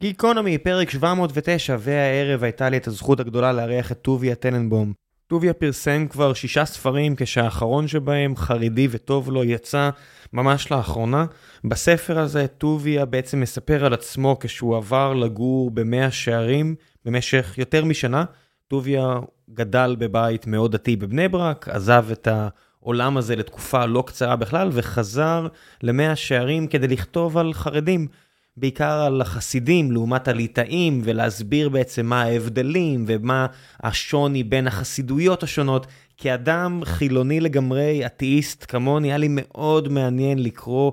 גיקונומי, פרק 709, והערב הייתה לי את הזכות הגדולה לארח את טוביה טננבום. טוביה פרסם כבר שישה ספרים, כשהאחרון שבהם, חרדי וטוב לו, יצא ממש לאחרונה. בספר הזה טוביה בעצם מספר על עצמו כשהוא עבר לגור במאה שערים במשך יותר משנה. טוביה גדל בבית מאוד דתי בבני ברק, עזב את העולם הזה לתקופה לא קצרה בכלל, וחזר למאה שערים כדי לכתוב על חרדים. בעיקר על החסידים לעומת הליטאים, ולהסביר בעצם מה ההבדלים ומה השוני בין החסידויות השונות. כאדם חילוני לגמרי, אתאיסט כמוני, היה לי מאוד מעניין לקרוא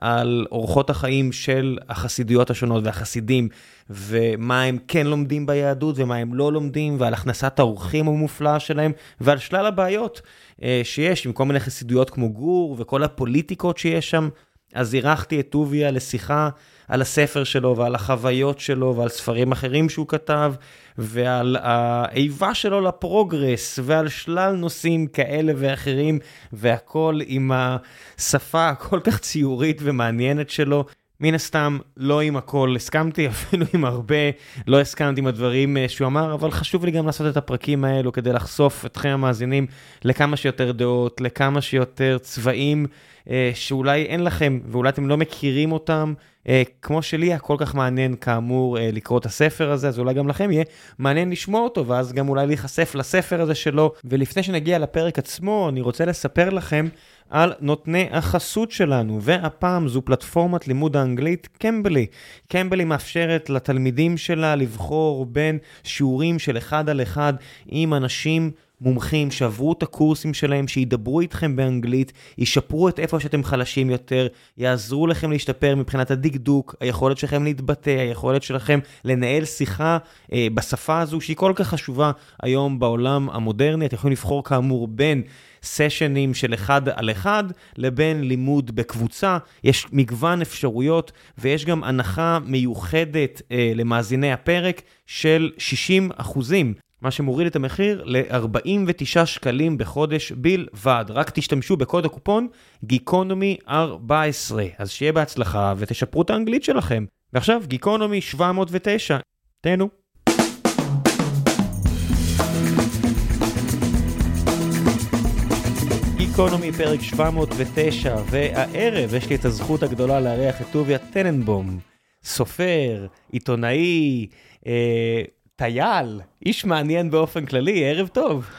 על אורחות החיים של החסידויות השונות והחסידים, ומה הם כן לומדים ביהדות ומה הם לא לומדים, ועל הכנסת האורחים המופלאה שלהם, ועל שלל הבעיות אה, שיש עם כל מיני חסידויות כמו גור, וכל הפוליטיקות שיש שם. אז אירחתי את טוביה לשיחה על הספר שלו ועל החוויות שלו ועל ספרים אחרים שהוא כתב ועל האיבה שלו לפרוגרס ועל שלל נושאים כאלה ואחרים והכל עם השפה הכל כך ציורית ומעניינת שלו. מן הסתם, לא עם הכל הסכמתי, אפילו עם הרבה לא הסכמתי עם הדברים אה, שהוא אמר, אבל חשוב לי גם לעשות את הפרקים האלו כדי לחשוף אתכם המאזינים לכמה שיותר דעות, לכמה שיותר צבעים שאולי אין לכם ואולי אתם לא מכירים אותם, אה, כמו שלי הכל כך מעניין כאמור אה, לקרוא את הספר הזה, אז אולי גם לכם יהיה מעניין לשמוע אותו, ואז גם אולי להיחשף לספר הזה שלו. ולפני שנגיע לפרק עצמו, אני רוצה לספר לכם על נותני החסות שלנו, והפעם זו פלטפורמת לימוד האנגלית קמבלי. קמבלי מאפשרת לתלמידים שלה לבחור בין שיעורים של אחד על אחד עם אנשים מומחים שעברו את הקורסים שלהם, שידברו איתכם באנגלית, ישפרו את איפה שאתם חלשים יותר, יעזרו לכם להשתפר מבחינת הדקדוק, היכולת שלכם להתבטא, היכולת שלכם לנהל שיחה אה, בשפה הזו, שהיא כל כך חשובה היום בעולם המודרני. אתם יכולים לבחור כאמור בין סשנים של אחד על אחד לבין לימוד בקבוצה. יש מגוון אפשרויות ויש גם הנחה מיוחדת אה, למאזיני הפרק של 60 אחוזים. מה שמוריד את המחיר ל-49 שקלים בחודש בלבד. רק תשתמשו בקוד הקופון גיקונומי 14. אז שיהיה בהצלחה ותשפרו את האנגלית שלכם. ועכשיו גיקונומי 709. תהנו. גיקונומי פרק 709, והערב יש לי את הזכות הגדולה לארח את טוביה טננבום, סופר, עיתונאי, אה, טייל, איש מעניין באופן כללי, ערב טוב.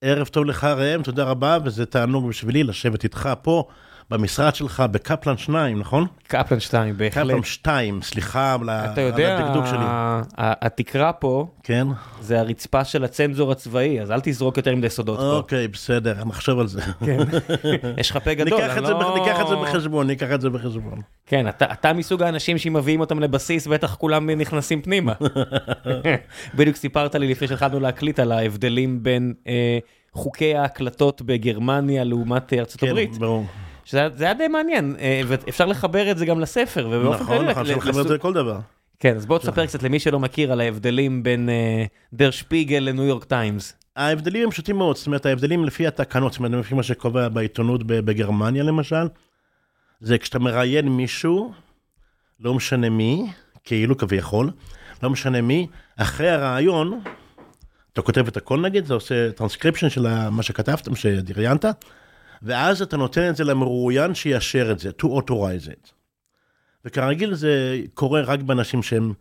ערב טוב לך ראם, תודה רבה, וזה תענוג בשבילי לשבת איתך פה. במשרד שלך בקפלן 2, נכון? קפלן 2, בהחלט. קפלן 2, סליחה על הדקדוק שלי. אתה יודע, התקרה פה, כן? זה הרצפה של הצנזור הצבאי, אז אל תזרוק יותר מדי סודות פה. אוקיי, בסדר, נחשוב על זה. כן, יש לך פה גדול, ניקח את זה בחשבון, ניקח את זה בחשבון. כן, אתה מסוג האנשים שאם מביאים אותם לבסיס, בטח כולם נכנסים פנימה. בדיוק סיפרת לי לפני שהתחלנו להקליט על ההבדלים בין אה, חוקי ההקלטות בגרמניה לעומת ארצות הברית. כן, ברור. שזה היה די מעניין, אה, ואפשר לחבר את זה גם לספר, ובאופן נכון, נכון, אפשר לחבר את זה לכל דבר. כן, אז בוא תספר קצת למי שלא מכיר על ההבדלים בין דר שפיגל לניו יורק טיימס. ההבדלים הם פשוטים מאוד, זאת אומרת, ההבדלים לפי התקנות, זאת אומרת, לפי מה שקובע בעיתונות בגרמניה למשל, זה כשאתה מראיין מישהו, לא משנה מי, כאילו כביכול, לא משנה מי, אחרי הראיון, אתה כותב את הכל נגיד, אתה עושה טרנסקריפשן של מה שכתבת, שראיינת, ואז אתה נותן את זה למרואיין שיאשר את זה, to authorize it. וכרגיל זה קורה רק באנשים שהם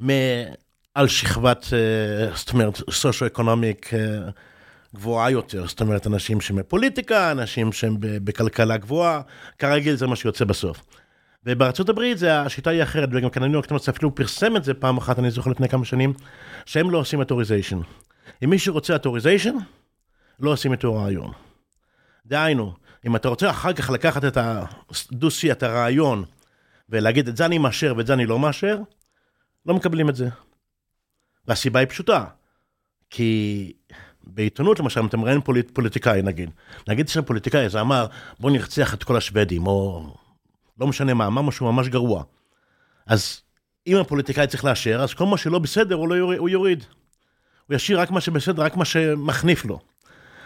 מעל שכבת, אה, זאת אומרת, socio-economic אה, גבוהה יותר, זאת אומרת, אנשים שהם בפוליטיקה, אנשים שהם בכלכלה גבוהה, כרגיל זה מה שיוצא בסוף. ובארצות הברית זה, השיטה היא אחרת, וגם ה New York Times אפילו פרסם את זה פעם אחת, אני זוכר לפני כמה שנים, שהם לא עושים authorization. אם מישהו רוצה authorization, לא עושים איתו ראיון. דהיינו, אם אתה רוצה אחר כך לקחת את הדו-שיח, את הראיון, ולהגיד את זה אני מאשר ואת זה אני לא מאשר, לא מקבלים את זה. והסיבה היא פשוטה, כי בעיתונות למשל, אם אתה מראיין פוליט, פוליטיקאי נגיד, נגיד שפוליטיקאי זה אמר בוא נרצח את כל השוודים, או לא משנה מה, אמר משהו ממש גרוע. אז אם הפוליטיקאי צריך לאשר, אז כל מה שלא בסדר הוא, לא יוריד, הוא יוריד. הוא ישאיר רק מה שבסדר, רק מה שמחניף לו.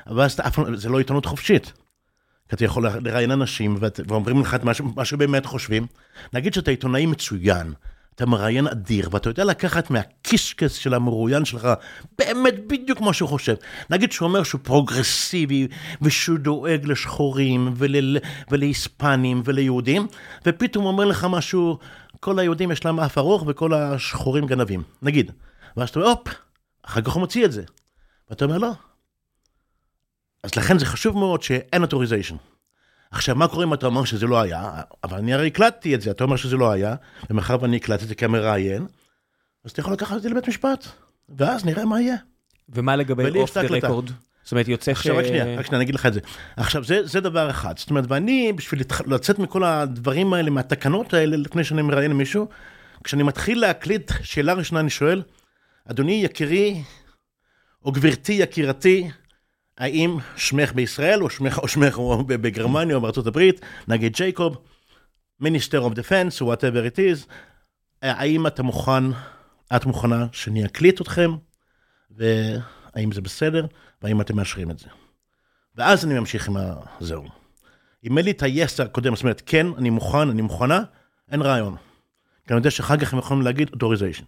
אבל זה לא עיתונות חופשית. כי אתה יכול לראיין אנשים ואומרים לך את מה שבאמת חושבים. נגיד שאתה עיתונאי מצוין, אתה מראיין אדיר, ואתה יודע לקחת מהקישקס של המרואיין שלך באמת בדיוק מה שהוא חושב. נגיד שהוא אומר שהוא פרוגרסיבי, ושהוא דואג לשחורים, ול, ולהיספנים, וליהודים, ופתאום הוא אומר לך משהו, כל היהודים יש להם אף ארוך וכל השחורים גנבים, נגיד. ואז אתה אומר, הופ, אחר כך הוא מוציא את זה. ואתה אומר, לא. אז לכן זה חשוב מאוד שאין authorization. עכשיו, מה קורה אם אתה אומר שזה לא היה? אבל אני הרי הקלטתי את זה, אתה אומר שזה לא היה, ומאחר ואני הקלטתי את זה כמראיין, אז אתה יכול לקחת את זה לבית משפט, ואז נראה מה יהיה. ומה לגבי אוף דה. רקורד? זאת אומרת, יוצא ש... עכשיו, רק שנייה, רק שנייה, אני אגיד לך את זה. עכשיו, זה, זה דבר אחד. זאת אומרת, ואני, בשביל לצאת מכל הדברים האלה, מהתקנות האלה, לפני שאני מראיין מישהו, כשאני מתחיל להקליט, שאלה ראשונה אני שואל, אדוני יקירי, או גברתי יקירתי, האם שמך בישראל, או שמך, או שמך בגרמניה, או בארצות הברית, נגיד ג'ייקוב, minister of defense, whatever it is, האם אתה מוכן, את מוכנה שאני אקליט אתכם, והאם זה בסדר, והאם אתם מאשרים את זה. ואז אני ממשיך עם הזהו. אם אין לי את ה-yes הקודם, זאת אומרת, כן, אני מוכן, אני מוכנה, אין ראיון. כי אני יודע שאחר כך הם יכולים להגיד authorization.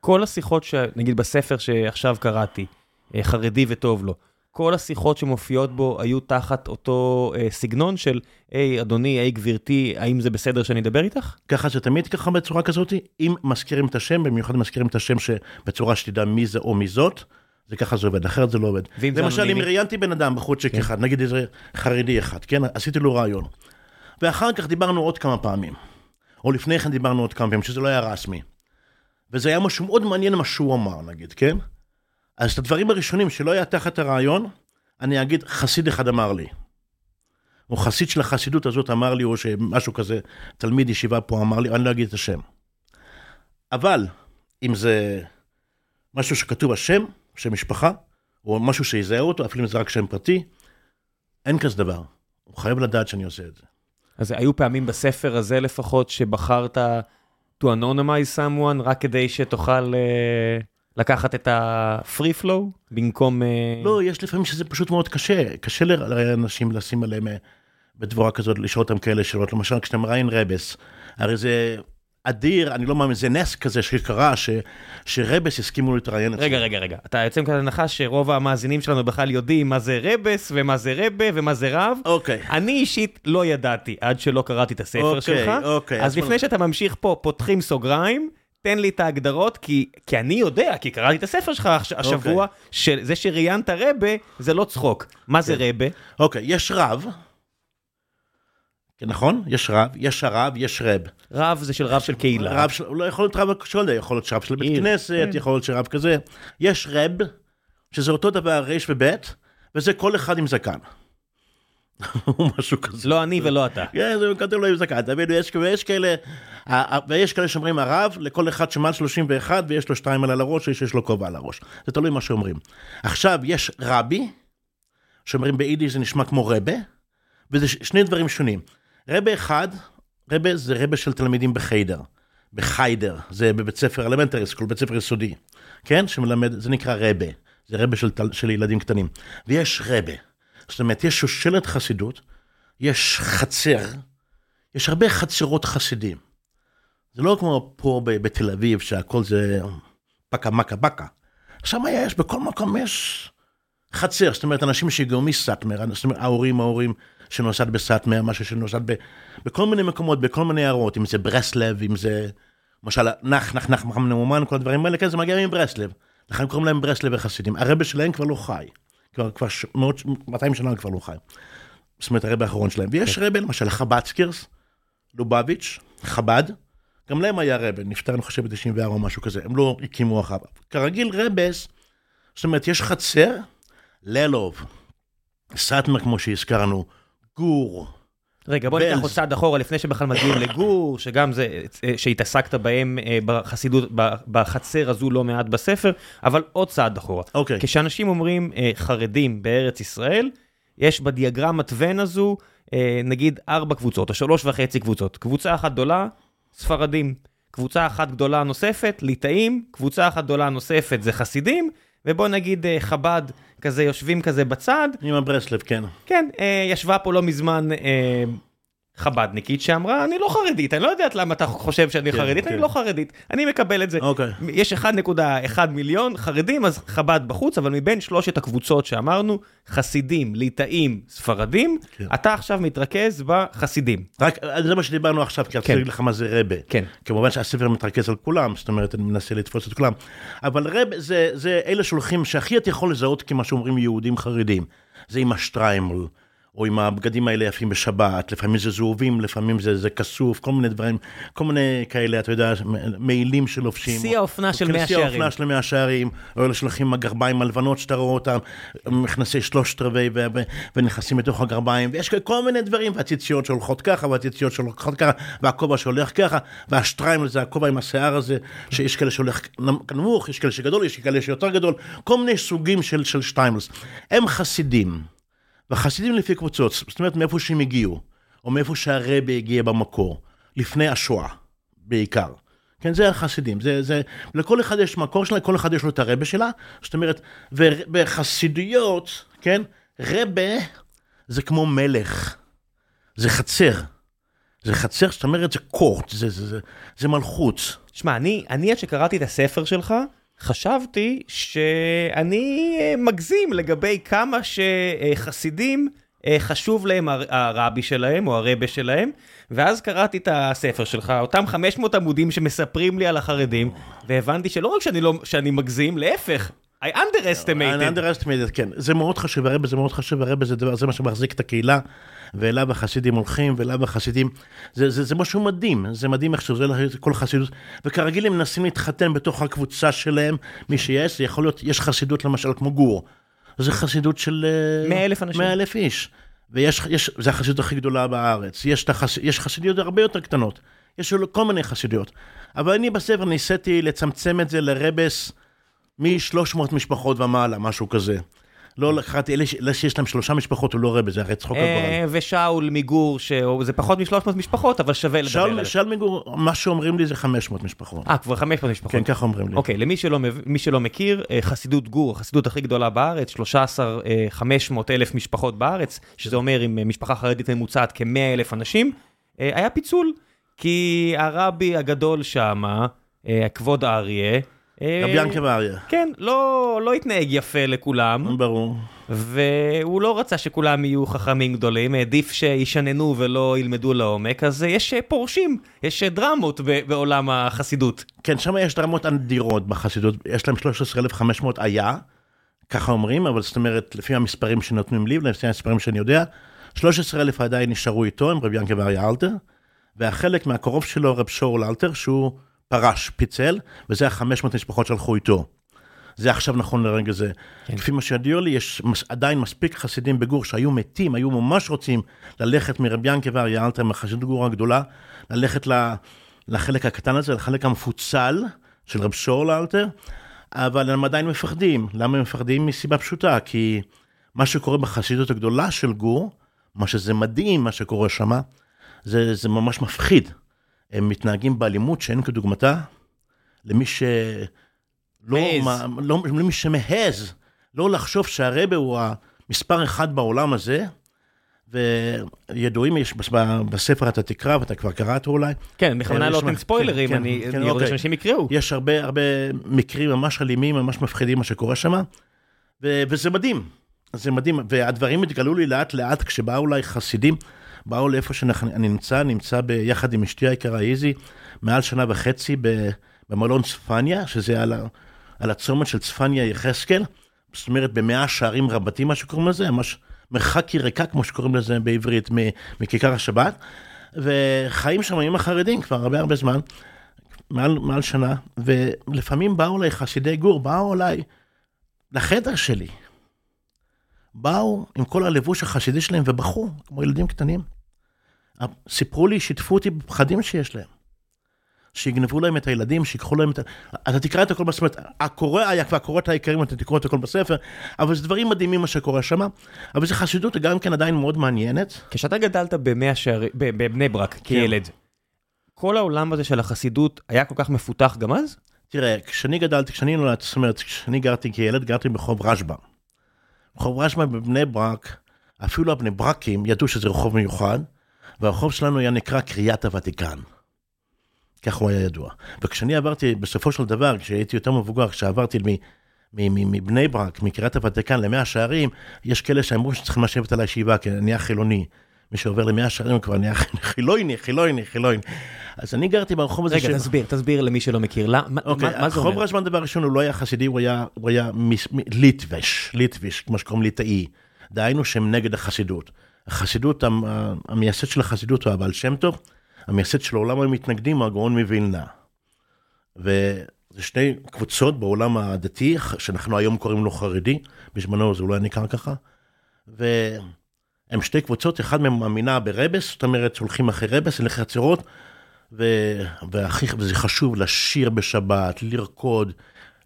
כל השיחות, ש... נגיד בספר שעכשיו קראתי, אה, חרדי וטוב לו, כל השיחות שמופיעות בו היו תחת אותו אה, סגנון של, היי אדוני, היי גברתי, האם זה בסדר שאני אדבר איתך? ככה זה תמיד ככה בצורה כזאת, אם מזכירים את השם, במיוחד מזכירים את השם שבצורה שתדע מי זה או מי זאת, זה ככה זה עובד, אחרת זה לא עובד. למשל, אם? ראיינתי בן אדם בחודשק כן. אחד, נגיד איזה חרדי אחד, כן, עשיתי לו רעיון. ואחר כך דיברנו עוד כמה פעמים, או לפני כן דיברנו עוד כמה פעמים, שזה לא היה רשמי. וזה היה משהו מאוד מעניין מה שהוא אמר, נגיד, כן? אז את הדברים הראשונים שלא היה תחת הרעיון, אני אגיד, חסיד אחד אמר לי. או חסיד של החסידות הזאת אמר לי, או שמשהו כזה, תלמיד ישיבה פה אמר לי, אני לא אגיד את השם. אבל, אם זה משהו שכתוב השם, שם משפחה, או משהו שיזהה אותו, אפילו אם זה רק שם פרטי, אין כזה דבר. הוא חייב לדעת שאני עושה את זה. אז היו פעמים בספר הזה לפחות שבחרת to anonymize someone רק כדי שתוכל אה, לקחת את ה-free flow במקום... אה, לא, יש לפעמים שזה פשוט מאוד קשה. קשה לאנשים לשים עליהם אה, בדבורה כזאת, לשאול אותם כאלה שאלות. למשל, כשאתה מראיין רבס, הרי זה אדיר, אני לא מאמין, זה נס כזה שקרה, ש, שרבס הסכימו להתראיין אצלו. רגע, רגע, רגע, אתה יוצא מכאן הנחה שרוב המאזינים שלנו בכלל יודעים מה זה רבס ומה זה רבה ומה זה רב. אוקיי. אני אישית לא ידעתי עד שלא קראתי את הספר אוקיי, שלך. אוקיי, אז אז לפני שאתה ממשיך פה, פותחים סוגריים, תן לי את ההגדרות, כי, כי אני יודע, כי קראתי את הספר שלך אוקיי. השבוע, שזה שראיינת רבה, זה לא צחוק. מה זה כן. רבה? אוקיי, יש רב, כן, נכון? יש רב, יש הרב, יש רב. רב זה של רב של קהילה. רב של, לא יכול להיות רב של יכול להיות רב של בית. כנסת, כן. יכול להיות שרב כזה. יש רב, שזה אותו דבר ר' וב', וזה כל אחד עם זקן. או משהו כזה. לא אני ולא אתה. כן, זה כתוב לו עם זקן, יש, ויש כאלה, ויש כאלה שאומרים הרב, לכל אחד שמעל 31 ויש לו שתיים על הראש, ויש לו כובע על הראש. זה תלוי מה שאומרים. עכשיו, יש רבי, שאומרים ביידיש זה נשמע כמו רבה, וזה שני דברים שונים. רבה אחד, רבה זה רבה של תלמידים בחיידר, בחיידר, זה בבית ספר elementary school, בית ספר יסודי, כן? שמלמד, זה נקרא רבה, זה רבה של, של ילדים קטנים. ויש רבה, זאת אומרת, יש שושלת חסידות, יש חצר, יש הרבה חצרות חסידים. זה לא כמו פה בתל אביב, שהכל זה פקה מכה בקה. שם יש, בכל מקום יש חצר, זאת אומרת, אנשים שהגיעו מסאטמר, זאת אומרת, ההורים, ההורים שנוסד בסאטמר, משהו שנוסד ב, בכל מיני מקומות, בכל מיני עיירות, אם זה ברסלב, אם זה, למשל, נח, נח, נח, מחמד נאומן, כל הדברים האלה, כן, זה מגיע מברסלב. לכן קוראים להם ברסלב וחסידים. הרבה שלהם כבר לא חי. כבר, כבר ש- מאות, 200 שנה כבר לא חי. זאת אומרת, הרבה האחרון שלהם. ויש רבה, למשל, חבצקירס, לובביץ', חב"ד, גם להם היה רבה, נפטר, אני חושב, ב-94 או משהו כזה, הם לא הקימו אחריו. כרגיל, רבס, זאת אומרת, יש חצר, ללוב, סאטמר, כמו שהזכרנו, גור, רגע, בוא ניקח. עוד צעד אחורה לפני שבכלל מגיעים לגור, שגם זה, אה, שהתעסקת בהם אה, בחסידות, בחצר הזו לא מעט בספר, אבל עוד צעד אחורה. אוקיי. כשאנשים אומרים אה, חרדים בארץ ישראל, יש בדיאגרמת ון הזו, נגיד ארבע קבוצות, או שלוש וחצי קבוצות. קבוצה אחת גדולה, ספרדים. קבוצה אחת גדולה נוספת, ליטאים. קבוצה אחת גדולה נוספת זה חסידים. ובוא נגיד אה, חב"ד, כזה יושבים כזה בצד. עם הברסלב, כן. כן, אה, ישבה פה לא מזמן אה, חבדניקית שאמרה אני לא חרדית אני לא יודעת למה אתה חושב שאני כן, חרדית כן. אני לא חרדית אני מקבל את זה אוקיי. יש 1.1 מיליון חרדים אז חב"ד בחוץ אבל מבין שלושת הקבוצות שאמרנו חסידים ליטאים ספרדים כן. אתה עכשיו מתרכז בחסידים רק זה מה שדיברנו עכשיו, כי רציתי כן. להגיד לך מה זה רבה. כן. כמובן שהספר מתרכז על כולם, זאת אומרת, אני מנסה לתפוס את כולם. אבל רבה זה, זה אלה שהולכים, שהכי אתה יכול לזהות כמה שאומרים יהודים חרדים. זה עם השטריימל, או עם הבגדים האלה יפים בשבת, לפעמים זה זהובים, לפעמים זה, זה כסוף, כל מיני דברים, כל מיני כאלה, אתה יודע, מעילים שלובשים. שיא האופנה של כן, מאה שיא שערים. האופנה של מאה שערים, או אלה עם הגרביים הלבנות שאתה רואה אותם, מכנסי שלושת רבעי ונכנסים לתוך הגרביים, ויש כל מיני דברים, והציציות שהולכות ככה, והציציות שהולכות ככה, והכובע שהולך ככה, והשטריימל זה הכובע עם השיער הזה, שיש כאלה שהולך נמוך, יש כאלה שגדול, יש כאלה שיותר גדול, כל מיני סוגים של, של שטריימלס. הם חסידים, והחסידים לפי קבוצות, זאת אומרת מאיפה שהם הגיעו, או מאיפה שהרבי הגיע במקור, לפני השואה בעיקר. כן, זה החסידים, זה, זה, לכל אחד יש מקור שלה, לכל אחד יש לו את הרבה שלה, זאת אומרת, ובחסידויות, כן, רבה זה כמו מלך, זה חצר, זה חצר, זאת אומרת, זה קורט, זה, זה, זה, זה מלכות. שמע, אני, אני עד שקראתי את הספר שלך, חשבתי שאני אה, מגזים לגבי כמה שחסידים אה, חשוב להם הר- הרבי שלהם או הרבה שלהם, ואז קראתי את הספר שלך, אותם 500 עמודים שמספרים לי על החרדים, והבנתי שלא רק שאני, לא, שאני מגזים, להפך, I underestimated. underestimated, כן, זה מאוד חשוב, הרבה זה מאוד חשוב, הרבה זה, זה מה שמחזיק את הקהילה, ואליו החסידים הולכים, ואליו החסידים, זה, זה, זה משהו מדהים, זה מדהים איך שזה כל חסידות, וכרגיל הם מנסים להתחתן בתוך הקבוצה שלהם, מי שיש, זה יכול להיות, יש חסידות למשל כמו גור, זה חסידות של... אה, 100,000 אנשים. 100,000 איש, ויש, יש, זה החסידות הכי גדולה בארץ, יש, החס, יש חסידויות הרבה יותר קטנות, יש כל מיני חסידויות, אבל אני בספר ניסיתי לצמצם את זה לרבס, מ-300 משפחות ומעלה, משהו כזה. לא לקחתי, אלה שיש להם שלושה משפחות הוא לא רבה, זה הרי צחוק הגורל. אה, ושאול מגור, שזה פחות מ-300 משפחות, אבל שווה לדבר עליו. שאול מגור, מה שאומרים לי זה 500 משפחות. אה, כבר 500 משפחות. כן, ככה אומרים לי. אוקיי, למי שלא, מכיר, אה, חסידות גור, החסידות הכי גדולה בארץ, 13, אה, 500 אלף משפחות בארץ, שזה אומר עם אה, משפחה חרדית ממוצעת כ-100 אלף אנשים, אה, היה פיצול, כי הרבי הגדול שם, אה, כבוד אריה, אה, רבי ינקה ואריה. כן, לא, לא התנהג יפה לכולם, ברור. והוא לא רצה שכולם יהיו חכמים גדולים, העדיף שישננו ולא ילמדו לעומק, אז יש אה, פורשים, יש אה, דרמות בעולם החסידות. כן, שם יש דרמות אדירות בחסידות, יש להם 13,500 היה, ככה אומרים, אבל זאת אומרת, לפי המספרים שנותנים לי, לפי המספרים שאני יודע, 13,000 עדיין נשארו איתו, עם רבי ינקה ואריה אלתר, והחלק מהקרוב שלו, רב שאול אלתר, שהוא פרש, פיצל, וזה ה-500 משפחות שהלכו איתו. זה עכשיו נכון לרגע זה. כן. לפי מה שידוע לי, יש עדיין מספיק חסידים בגור שהיו מתים, היו ממש רוצים ללכת מרבי ינקה ואריה אלתר, מחסידות גור הגדולה, ללכת לחלק הקטן הזה, לחלק המפוצל של רב שאול אלתר, אבל הם עדיין מפחדים. למה הם מפחדים? מסיבה פשוטה, כי מה שקורה בחסידות הגדולה של גור, מה שזה מדהים, מה שקורה שם, זה, זה ממש מפחיד. הם מתנהגים באלימות שאין כדוגמתה, למי ש... לא. מה, לא, למי שמעז לא לחשוב שהרבה הוא המספר אחד בעולם הזה, וידועים, יש בספר אתה תקרא, ואתה כבר קראת אולי, כן, בכוונה אה, לא מה- ספוילרים, כן, אני כן, אני רוצה אוקיי. שאנשים יקראו. יש הרבה הרבה מקרים ממש אלימים, ממש מפחידים מה שקורה שם, וזה מדהים, זה מדהים, והדברים התגלו לי לאט לאט כשבאו אולי חסידים, באו לאיפה שאני נמצא, נמצא ביחד עם אשתי היקרה איזי, מעל שנה וחצי במלון צפניה, שזה על, ה- על הצומת של צפניה יחזקאל, זאת אומרת במאה שערים רבתי מה שקוראים לזה, ממש מרחק יריקה כמו שקוראים לזה בעברית מכיכר השבת, וחיים שם עם החרדים כבר הרבה הרבה זמן. מעל, מעל שנה, ולפעמים באו אליי חסידי גור, באו אליי לחדר שלי. באו עם כל הלבוש החסידי שלהם ובכו, כמו ילדים קטנים. סיפרו לי, שיתפו אותי בפחדים שיש להם. שיגנבו להם את הילדים, שיקחו להם את ה... אתה תקרא את הכל בספר, הקורא והקוראות העיקריים, אתה תקרא את הכל בספר, אבל זה דברים מדהימים מה שקורה שם, אבל זו חסידות גם כן עדיין מאוד מעניינת. כשאתה גדלת במאה שערים, בבני ברק כן. כילד, כל העולם הזה של החסידות היה כל כך מפותח גם אז? תראה, כשאני גדלתי, כשאני נולדתי, זאת אומרת, כשאני גרתי כילד, גרתי ברחוב רשב"א. רחוב רשב"א בבני ברק, אפילו הבני ברקים ידעו שזה רחוב מיוחד, והרחוב שלנו היה נקרא קריית הוותיקן. כך הוא היה ידוע. וכשאני עברתי, בסופו של דבר, כשהייתי יותר מבוגר, כשעברתי מ... מבני ברק, מקריית הוותיקן למאה שערים, יש כאלה שאמרו שצריכים לשבת על הישיבה, כי אני נהיה חילוני. מי שעובר למאה שערים כבר נהיה חילוני, חילוני, חילוני. אז אני גרתי ברחוב הזה רגע, תסביר, תסביר למי שלא מכיר, מה זה אומר? רחוב רשב"ן דבר ראשון הוא לא היה חסידי, הוא היה ליטבש, ליטביש, כמו שקוראים ליטאי. דהיינו שהם נגד החסידות. החסידות, המייסד של החסידות הוא הבעל שם טוב, המייסד של עולם המתנגדים הוא הגאון מווילנה. וזה שני קבוצות בעולם הדתי, שאנחנו היום קוראים לו חרדי, בזמנו זה אולי נקרא ככה. והם שתי קבוצות, אחד מהם מאמינה ברבעס, זאת אומרת הולכים אחרי רבעס, הולכים חצרות, ו... והכי, וזה חשוב לשיר בשבת, לרקוד,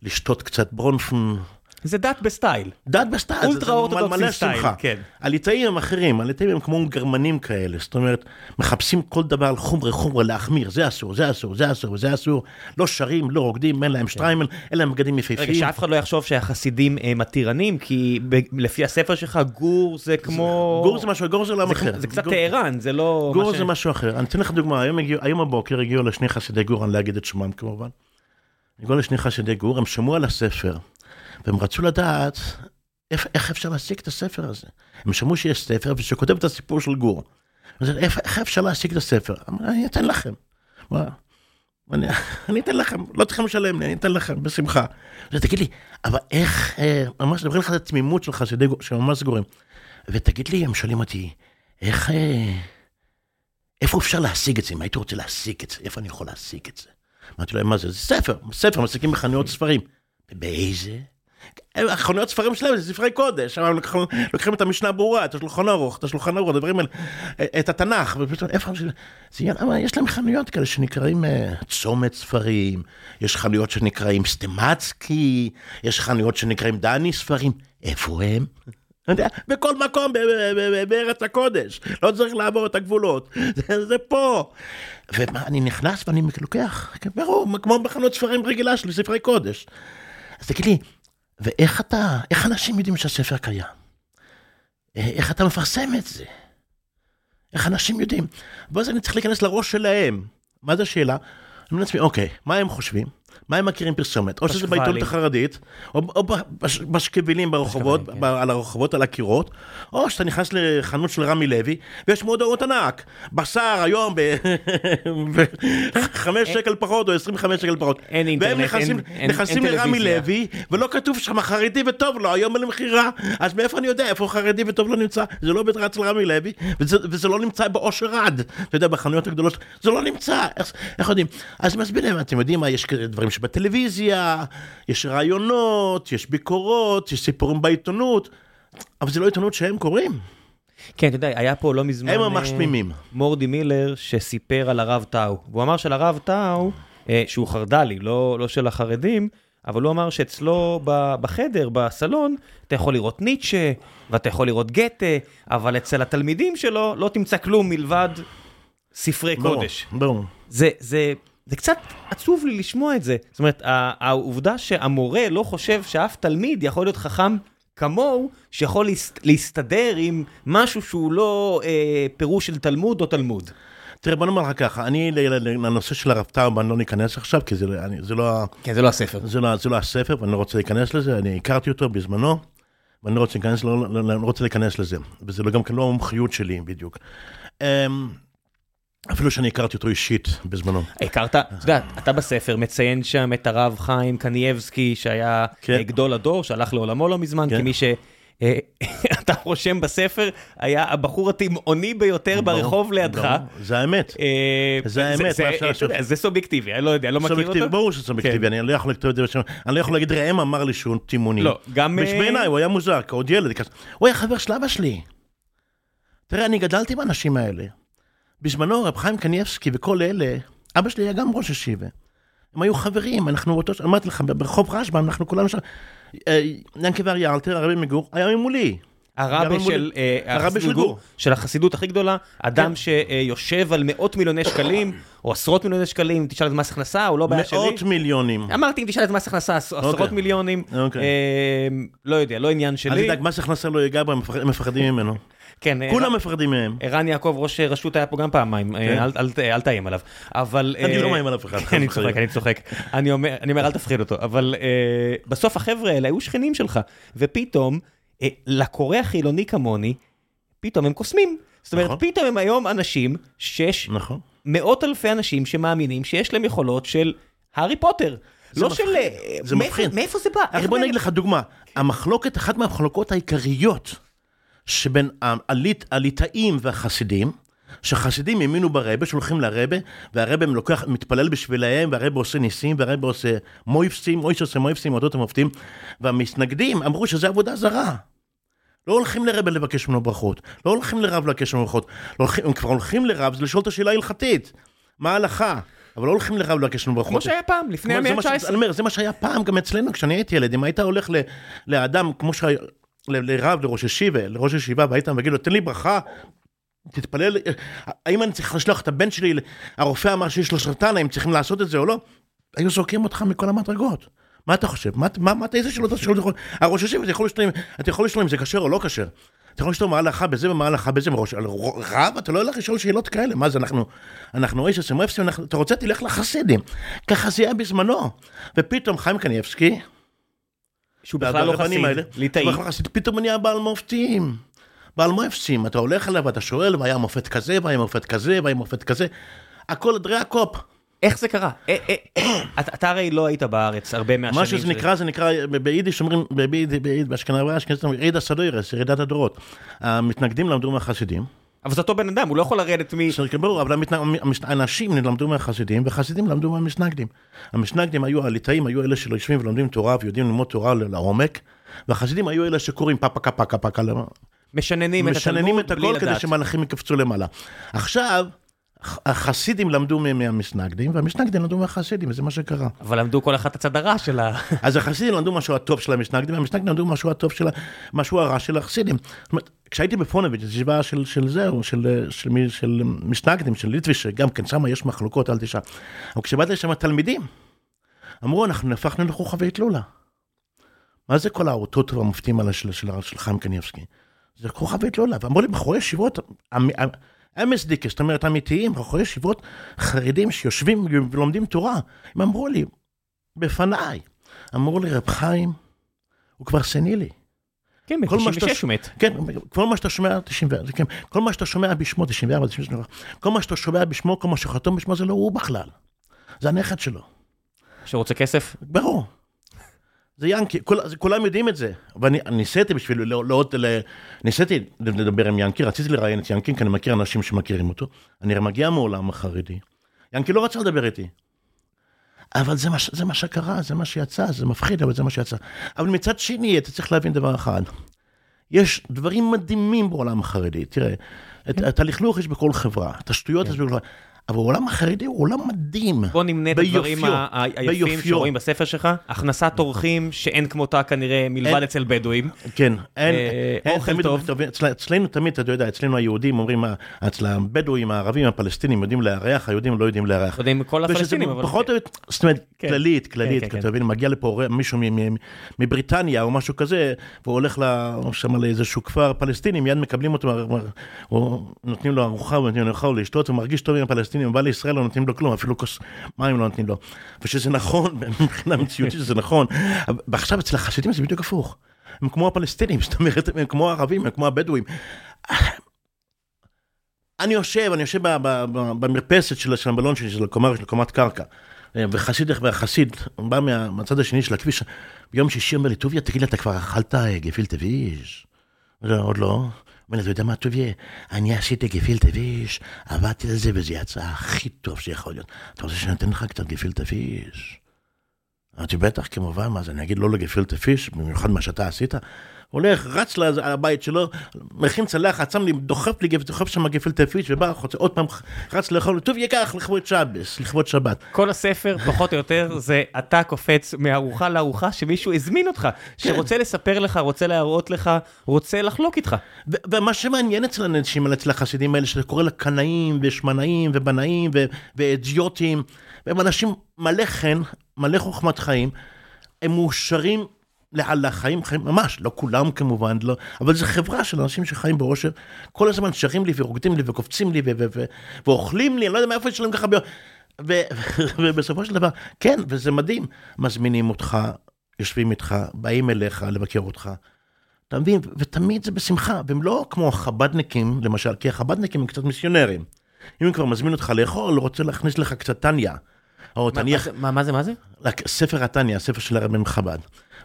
לשתות קצת ברונפן. זה דת ב style. דת ב style, ultra orthodoxy style, כן. הליטאים הם אחרים, הליטאים הם כמו גרמנים כאלה, זאת אומרת, מחפשים כל דבר על חומרי, חומרי להחמיר, זה אסור, זה אסור, זה אסור, זה אסור, לא שרים, לא רוקדים, אין להם כן. שטריימל, אין להם בגדים יפהפיים. רגע, שאף אחד לא יחשוב שהחסידים הם מתירנים, כי לפי הספר שלך, גור זה כמו... גור זה משהו, גור זה עולם אחר. זה קצת טהרן, זה לא... גור זה משהו אחר. אני אתן לך דוגמה, היום בבוקר הגיעו לשני חסידי גור, אני לא אגיד את שמם כמובן. הגיעו לשני חסידי גור, הם שמעו על הספר. והם רצו לדעת איך, איך אפשר להשיג את הספר הזה. הם שמעו שיש ספר ושכותב את הסיפור של גור. איך, איך אפשר להשיג את הספר? אמר, אני אתן לכם. אני, אני אתן לכם, לא צריכים לשלם לי, אני אתן לכם, בשמחה. תגיד לי, אבל איך, אה, ממש מדברים לך על התמימות שלך, שממש סגורים. ותגיד לי, הם שואלים אותי, איך, אה, איפה אפשר להשיג את זה? אם הייתי רוצה להשיג את זה, איפה אני יכול להשיג את זה? אמרתי להם, מה זה? זה ספר, ספר, משיגים בחנויות ספרים. באיזה? החנויות ספרים שלהם זה ספרי קודש, הם לוקחים את המשנה ברורה, את השולחן ערוך, את השולחן ערוך, הדברים האלה, את התנ"ך, ופתאום איפה, יש להם חנויות כאלה שנקראים אה, צומת ספרים, יש חנויות שנקראים סטמצקי, יש חנויות שנקראים דני ספרים, איפה הם? בכל מקום בארץ הקודש, לא צריך לעבור את הגבולות, זה פה. ומה, אני נכנס ואני לוקח, ברור, כמו בחנות ספרים רגילה שלי, ספרי קודש. אז תגיד לי, ואיך אתה, איך אנשים יודעים שהספר קיים? אה, איך אתה מפרסם את זה? איך אנשים יודעים? ואז אני צריך להיכנס לראש שלהם. מה זה השאלה? אני אומר לעצמי, אוקיי, מה הם חושבים? מה הם מכירים פרסומת? או שזה בעיתונות החרדית, או, או בשקבילים ברחובות, כן. על הרחובות, על הקירות, או שאתה נכנס לחנות של רמי לוי, ויש מודעות ענק. בשר היום ב-5 שקל פחות, או 25 שקל פחות. אין אינטרנט, והם נכנסים, אין, נכנסים אין לרמי לוי, ולא כתוב שם חרדי וטוב לו, היום אין למכירה. אז מאיפה אני יודע איפה חרדי וטוב לו נמצא? זה לא בית אצל רמי לוי, וזה, וזה לא נמצא באושר עד. אתה יודע, בחנויות הגדולות, זה לא נמצא. איך, איך יודעים? אז מסבירים, אתם יודעים מה, יש כאלה דברים בטלוויזיה, יש רעיונות, יש ביקורות, יש סיפורים בעיתונות, אבל זה לא עיתונות שהם קוראים. כן, אתה יודע, היה פה לא מזמן... הם ממש אה, תמימים. מורדי מילר שסיפר על הרב טאו. והוא אמר שלרב טאו, אה, שהוא חרד"לי, לא, לא של החרדים, אבל הוא אמר שאצלו בחדר, בסלון, אתה יכול לראות ניטשה, ואתה יכול לראות גתה, אבל אצל התלמידים שלו לא תמצא כלום מלבד ספרי קודש. ברור. זה, זה זה קצת עצוב לי לשמוע את זה. זאת אומרת, העובדה שהמורה לא חושב שאף תלמיד יכול להיות חכם כמוהו, שיכול להסת, להסתדר עם משהו שהוא לא אה, פירוש של תלמוד או תלמוד. תראה, בוא נאמר לך ככה, אני לנושא של הרב טאובן לא ניכנס עכשיו, כי זה, אני, זה לא... כן, זה לא הספר. זה לא, זה לא הספר, ואני לא רוצה להיכנס לזה, אני הכרתי אותו בזמנו, ואני לא רוצה להיכנס, לא, לא, לא רוצה להיכנס לזה, וזה לא, גם כן לא המומחיות שלי בדיוק. Um, אפילו שאני הכרתי אותו אישית בזמנו. הכרת, אתה יודע, אתה בספר מציין שם את הרב חיים קנייבסקי, שהיה כן. אה, גדול הדור, שהלך לעולמו לא מזמן, כן. כמי ש... אה, אתה רושם בספר, היה הבחור התימהוני ביותר ברחוב לידך. זה האמת. אה, זה האמת, זה סובייקטיבי, אני לא יודע, לא מכיר אותו. ברור שזה סובייקטיבי, כן. אני לא יכול לכתוב את זה בשם, אני לא יכול להגיד, ראם אמר לי שהוא תימהוני. לא, גם... בעיניי, הוא היה מוזר, כעוד ילד, הוא היה חבר של אבא שלי. תראה, אני גדלתי עם האנשים האלה. בזמנו רב חיים קניאבסקי וכל אלה, אבא שלי היה גם ראש ישיבה. הם היו חברים, אנחנו באותו, אמרתי לך, ברחוב רשב"ם, אנחנו כולנו שם. אה, ינקבר יאלטר, הרבי מגור, היה ממולי. הרבה של, אה, הרבי של גור, של החסידות הכי גדולה, אדם כן. שיושב על מאות מיליוני שקלים, או עשרות מיליוני שקלים, תשאל את מס הכנסה, הוא לא בעיה שלי. מאות מיליונים. אמרתי, אם תשאל את מס הכנסה, עשרות אוקיי. מיליונים, אוקיי. אה, לא יודע, לא עניין שלי. אל תדאג, מס הכנסה לא ייגע בו, הם מפחדים ממנו. כן, אה, כולם מפחדים מהם. ערן יעקב, ראש רשות היה פה גם פעמיים, אה, כן. אל- אל ת- אל תאיים עליו. אבל... אני אה, לא מאיים על אף אחד. אני צוחק, אני צוחק. אני אומר, אני אומר, אל תפחיד אותו. אבל אה, בסוף החבר'ה האלה היו שכנים שלך, ופתאום, אה, לקורא החילוני כמוני, פתאום הם קוסמים. זאת אומרת, נכון. פתאום הם היום אנשים, שיש נכון. מאות אלפי אנשים שמאמינים שיש להם יכולות של הארי פוטר. לא של... זה מפחיד. מאיפה זה בא? בוא נגיד לך דוגמה, המחלוקת, אחת מהמחלוקות העיקריות שבין הליט- הליטאים והחסידים, שחסידים האמינו ברבה, שהולכים לרבה, והרבה לוקח, מתפלל בשבילהם, והרבה עושה ניסים, והרבה עושה מויפסים, מויש עושה מויפסים, אותות המופתים, והמתנגדים אמרו שזה עבודה זרה. לא הולכים לרבה לבקש ממנו ברכות, לא הולכים לרב לבקש ממנו ברכות, לא הולכים, הם כבר הולכים לרב, זה לשאול את השאלה ההלכתית, מה ההלכה? אבל לא הולכים לרב לבקש ממנו ברכות. כמו שהיה פעם, לפני המאה זה מה ש- ה-19. אני אומר, זה מה שהיה פעם גם אצלנו כשאני הייתי ילד, אם היית הולך ל- לאדם כמו ש... לרב, לראש ישיבה, לראש ישיבה, והיית מגיד לו, תן לי ברכה, תתפלל, האם אני צריך לשלוח את הבן שלי, הרופא אמר שיש לו סרטן, האם צריכים לעשות את זה או לא? היו זורקים אותך מכל המדרגות. מה אתה חושב? מה, מה, מה איזה שאלות אתה שואל? הראש ישיבה, אתה יכול לשאול אתה יכול לשאול אם זה כשר או לא כשר. אתה יכול לשאול מה ההלכה בזה ומה ההלכה בזה, וראש- רב אתה לא הולך לשאול שאלות כאלה, מה זה אנחנו, אנחנו איש עושים אפסים, אתה רוצה תלך לחסידים, ככה זה היה בזמנו, ופתאום חיים קניאבסקי, שהוא בכלל לא חסיד, האלה, ליטאי. הוא בכלל חסיד, פתאום הוא נהיה בעל מופתים, בעל מופתים, אתה הולך אליו ואתה שואל, והיה מופת כזה, והיה מופת כזה, והיה מופת כזה, הכל דרי הקופ, איך זה קרה? אה, אה, אה, אתה הרי לא היית בארץ הרבה מהשנים. מה שזה נקרא, זה נקרא, ביידיש אומרים, ביידיש, באשכנזי אומרים, עידה סדוירס, ירידת הדורות. המתנגדים למדו מהחסידים, אבל זה אותו בן אדם, הוא לא יכול לרדת מ... בסדר, ברור, אבל האנשים למדו מהחסידים, וחסידים למדו מהמשנגדים. המשנגדים היו, הליטאים היו אלה שלא יושבים ולומדים תורה ויודעים ללמוד תורה לעומק, והחסידים היו אלה שקוראים פקה פקה פקה פקה, משננים את משננים התלמוד את בלי הכל כדי לדעת. שמלאכים יקפצו למעלה. עכשיו, החסידים למדו מה- מהמשנגדים, והמשנגדים למדו מהחסידים, וזה מה שקרה. אבל למדו כל אחד את הצד הרע של ה... אז החסידים למדו משהו הטוב של המשנגדים, והמשנגדים למדו משהו הטוב של ה... משהו הרע של החסידים. זאת אומרת, כשהייתי בפונוביץ', זו ישיבה של, של זהו, של, של, של, של משנגדים, של ליטביש, שגם כן שם יש מחלוקות, אל תשאל. אבל כשבאתי לשם התלמידים, אמרו, אנחנו נהפכנו לכוכבי תלולה. מה זה כל האותות והמופתים האלה של, של, של חיים קניבסקי? זה כוכבי תלולה. ואמרו לי, בחורי ישיבות, אמסדיקה, זאת אומרת אמיתיים, בחורי ישיבות חרדים שיושבים ולומדים תורה, הם אמרו לי, בפניי, אמרו לי, רב חיים, הוא כבר סנילי. כן, כל מה שאתה- ב-96 הוא מת. כן, כל מה שאתה שומע, 94, כן, כל מה שאתה שומע בשמו, 94, 98, כל מה שאתה שומע בשמו, כל מה שחתום בשמו, זה לא הוא בכלל. זה הנכד שלו. שרוצה כסף? ברור. זה ינקי, כול, כולם יודעים את זה. ואני ניסיתי בשביל, לא, לא, ל, ניסיתי לדבר עם ינקי, רציתי לראיין את ינקי, כי אני מכיר אנשים שמכירים אותו. אני מגיע מעולם החרדי. ינקי לא רצה לדבר איתי. אבל זה מה, זה מה שקרה, זה מה שיצא, זה מפחיד, אבל זה מה שיצא. אבל מצד שני, אתה צריך להבין דבר אחד. יש דברים מדהימים בעולם החרדי. תראה, את, את הלכלוך יש בכל חברה, את השטויות יש בכל חברה. אבל העולם החרדי הוא עולם מדהים. בוא נמנה את הדברים היפים. שרואים בספר שלך. הכנסת אורחים שאין כמותה כנראה מלבד. אצל בדואים. כן, אין, אה, אין אוכל טוב. טוב. אצל, אצלנו תמיד, אתה יודע, אצלנו היהודים אומרים, ה- אצל הבדואים, הערבים, הפלסטינים יודעים לארח, היהודים לא יודעים לארח. לא יודע אם כל הפלסטינים, אבל... פחות או יותר, זאת אומרת, כן. כללית, כללית, כן, כן, אתה מבין, מגיע לפה מישהו מבריטניה או משהו כזה, והוא הולך שם לאיזשהו כפר פלסטיני, מיד מקבלים אותו, או נותנים לו ארוחה, נותנים לו לאכול, לשתות, הוא מרגיש טוב עם הפלסטינים, הוא בא לישראל, לא נותנים לו כלום, אפילו כוס מים לא נותנים לו. ושזה נכון, מבחינה מציאותית שזה נכון, ועכשיו אצל החסידים זה בדיוק הפוך. הם כמו הפלסטינים, זאת אומרת, הם כמו הערבים, הם כמו הבדואים. אני יושב, אני יושב במרפסת של המלון שלי, של הקומה, של קומת קרקע. וחסיד, והחסיד, הוא בא מה- מהצד השני של הכביש, ביום שישי אומר לי, טוביה, תגיד לי, אתה כבר אכלת אה, גפילטה ויש? עוד לא. אומר לי, אתה יודע מה, טוביה, אני עשיתי גפילטה ויש, עבדתי על זה וזה יצא הכי טוב שיכול להיות. אתה רוצה שאני אתן לך קצת גפילטה ויש? אמרתי, בטח, כמובן, מה זה, אני אגיד לא לגפילטה פיש, במיוחד מה שאתה עשית? הולך, רץ לבית שלו, מכין צלחת, שם לי, דוחף לי, דוחף שם גפילטה פיש, ובא, חוצה, עוד פעם, רץ לאכול, טוב, ייקח לכבוד שבס, לכבוד שבת. כל הספר, פחות או יותר, זה אתה קופץ מארוחה לארוחה שמישהו הזמין אותך, שרוצה לספר לך, רוצה להראות לך, רוצה לחלוק איתך. ומה שמעניין אצל האנשים האלה, אצל החסידים האלה, שזה קורא לקנאים ושמנאים ובנאים ואידיוטים, והם אנשים מלא חן, מלא חוכמת חיים, הם מאושרים לאללה, חיים, חיים, ממש, לא כולם כמובן, לא, אבל זו חברה של אנשים שחיים באושר, כל הזמן שרים לי ורוקדים לי וקופצים לי ואוכלים לי, אני לא יודע מאיפה יש להם ככה, ב- ו- ובסופו של דבר, כן, וזה מדהים, מזמינים אותך, יושבים איתך, באים אליך לבקר אותך. אתה מבין? ותמיד זה בשמחה, והם לא כמו החבדניקים, למשל, כי החבדניקים הם קצת מיסיונרים. אם הם כבר מזמין אותך לאכול, רוצה להכניס לך קצת טניה. או מה- תניח, מה זה- מה זה, מה זה? ספר התניא, הספר של הרב בן חב"ד,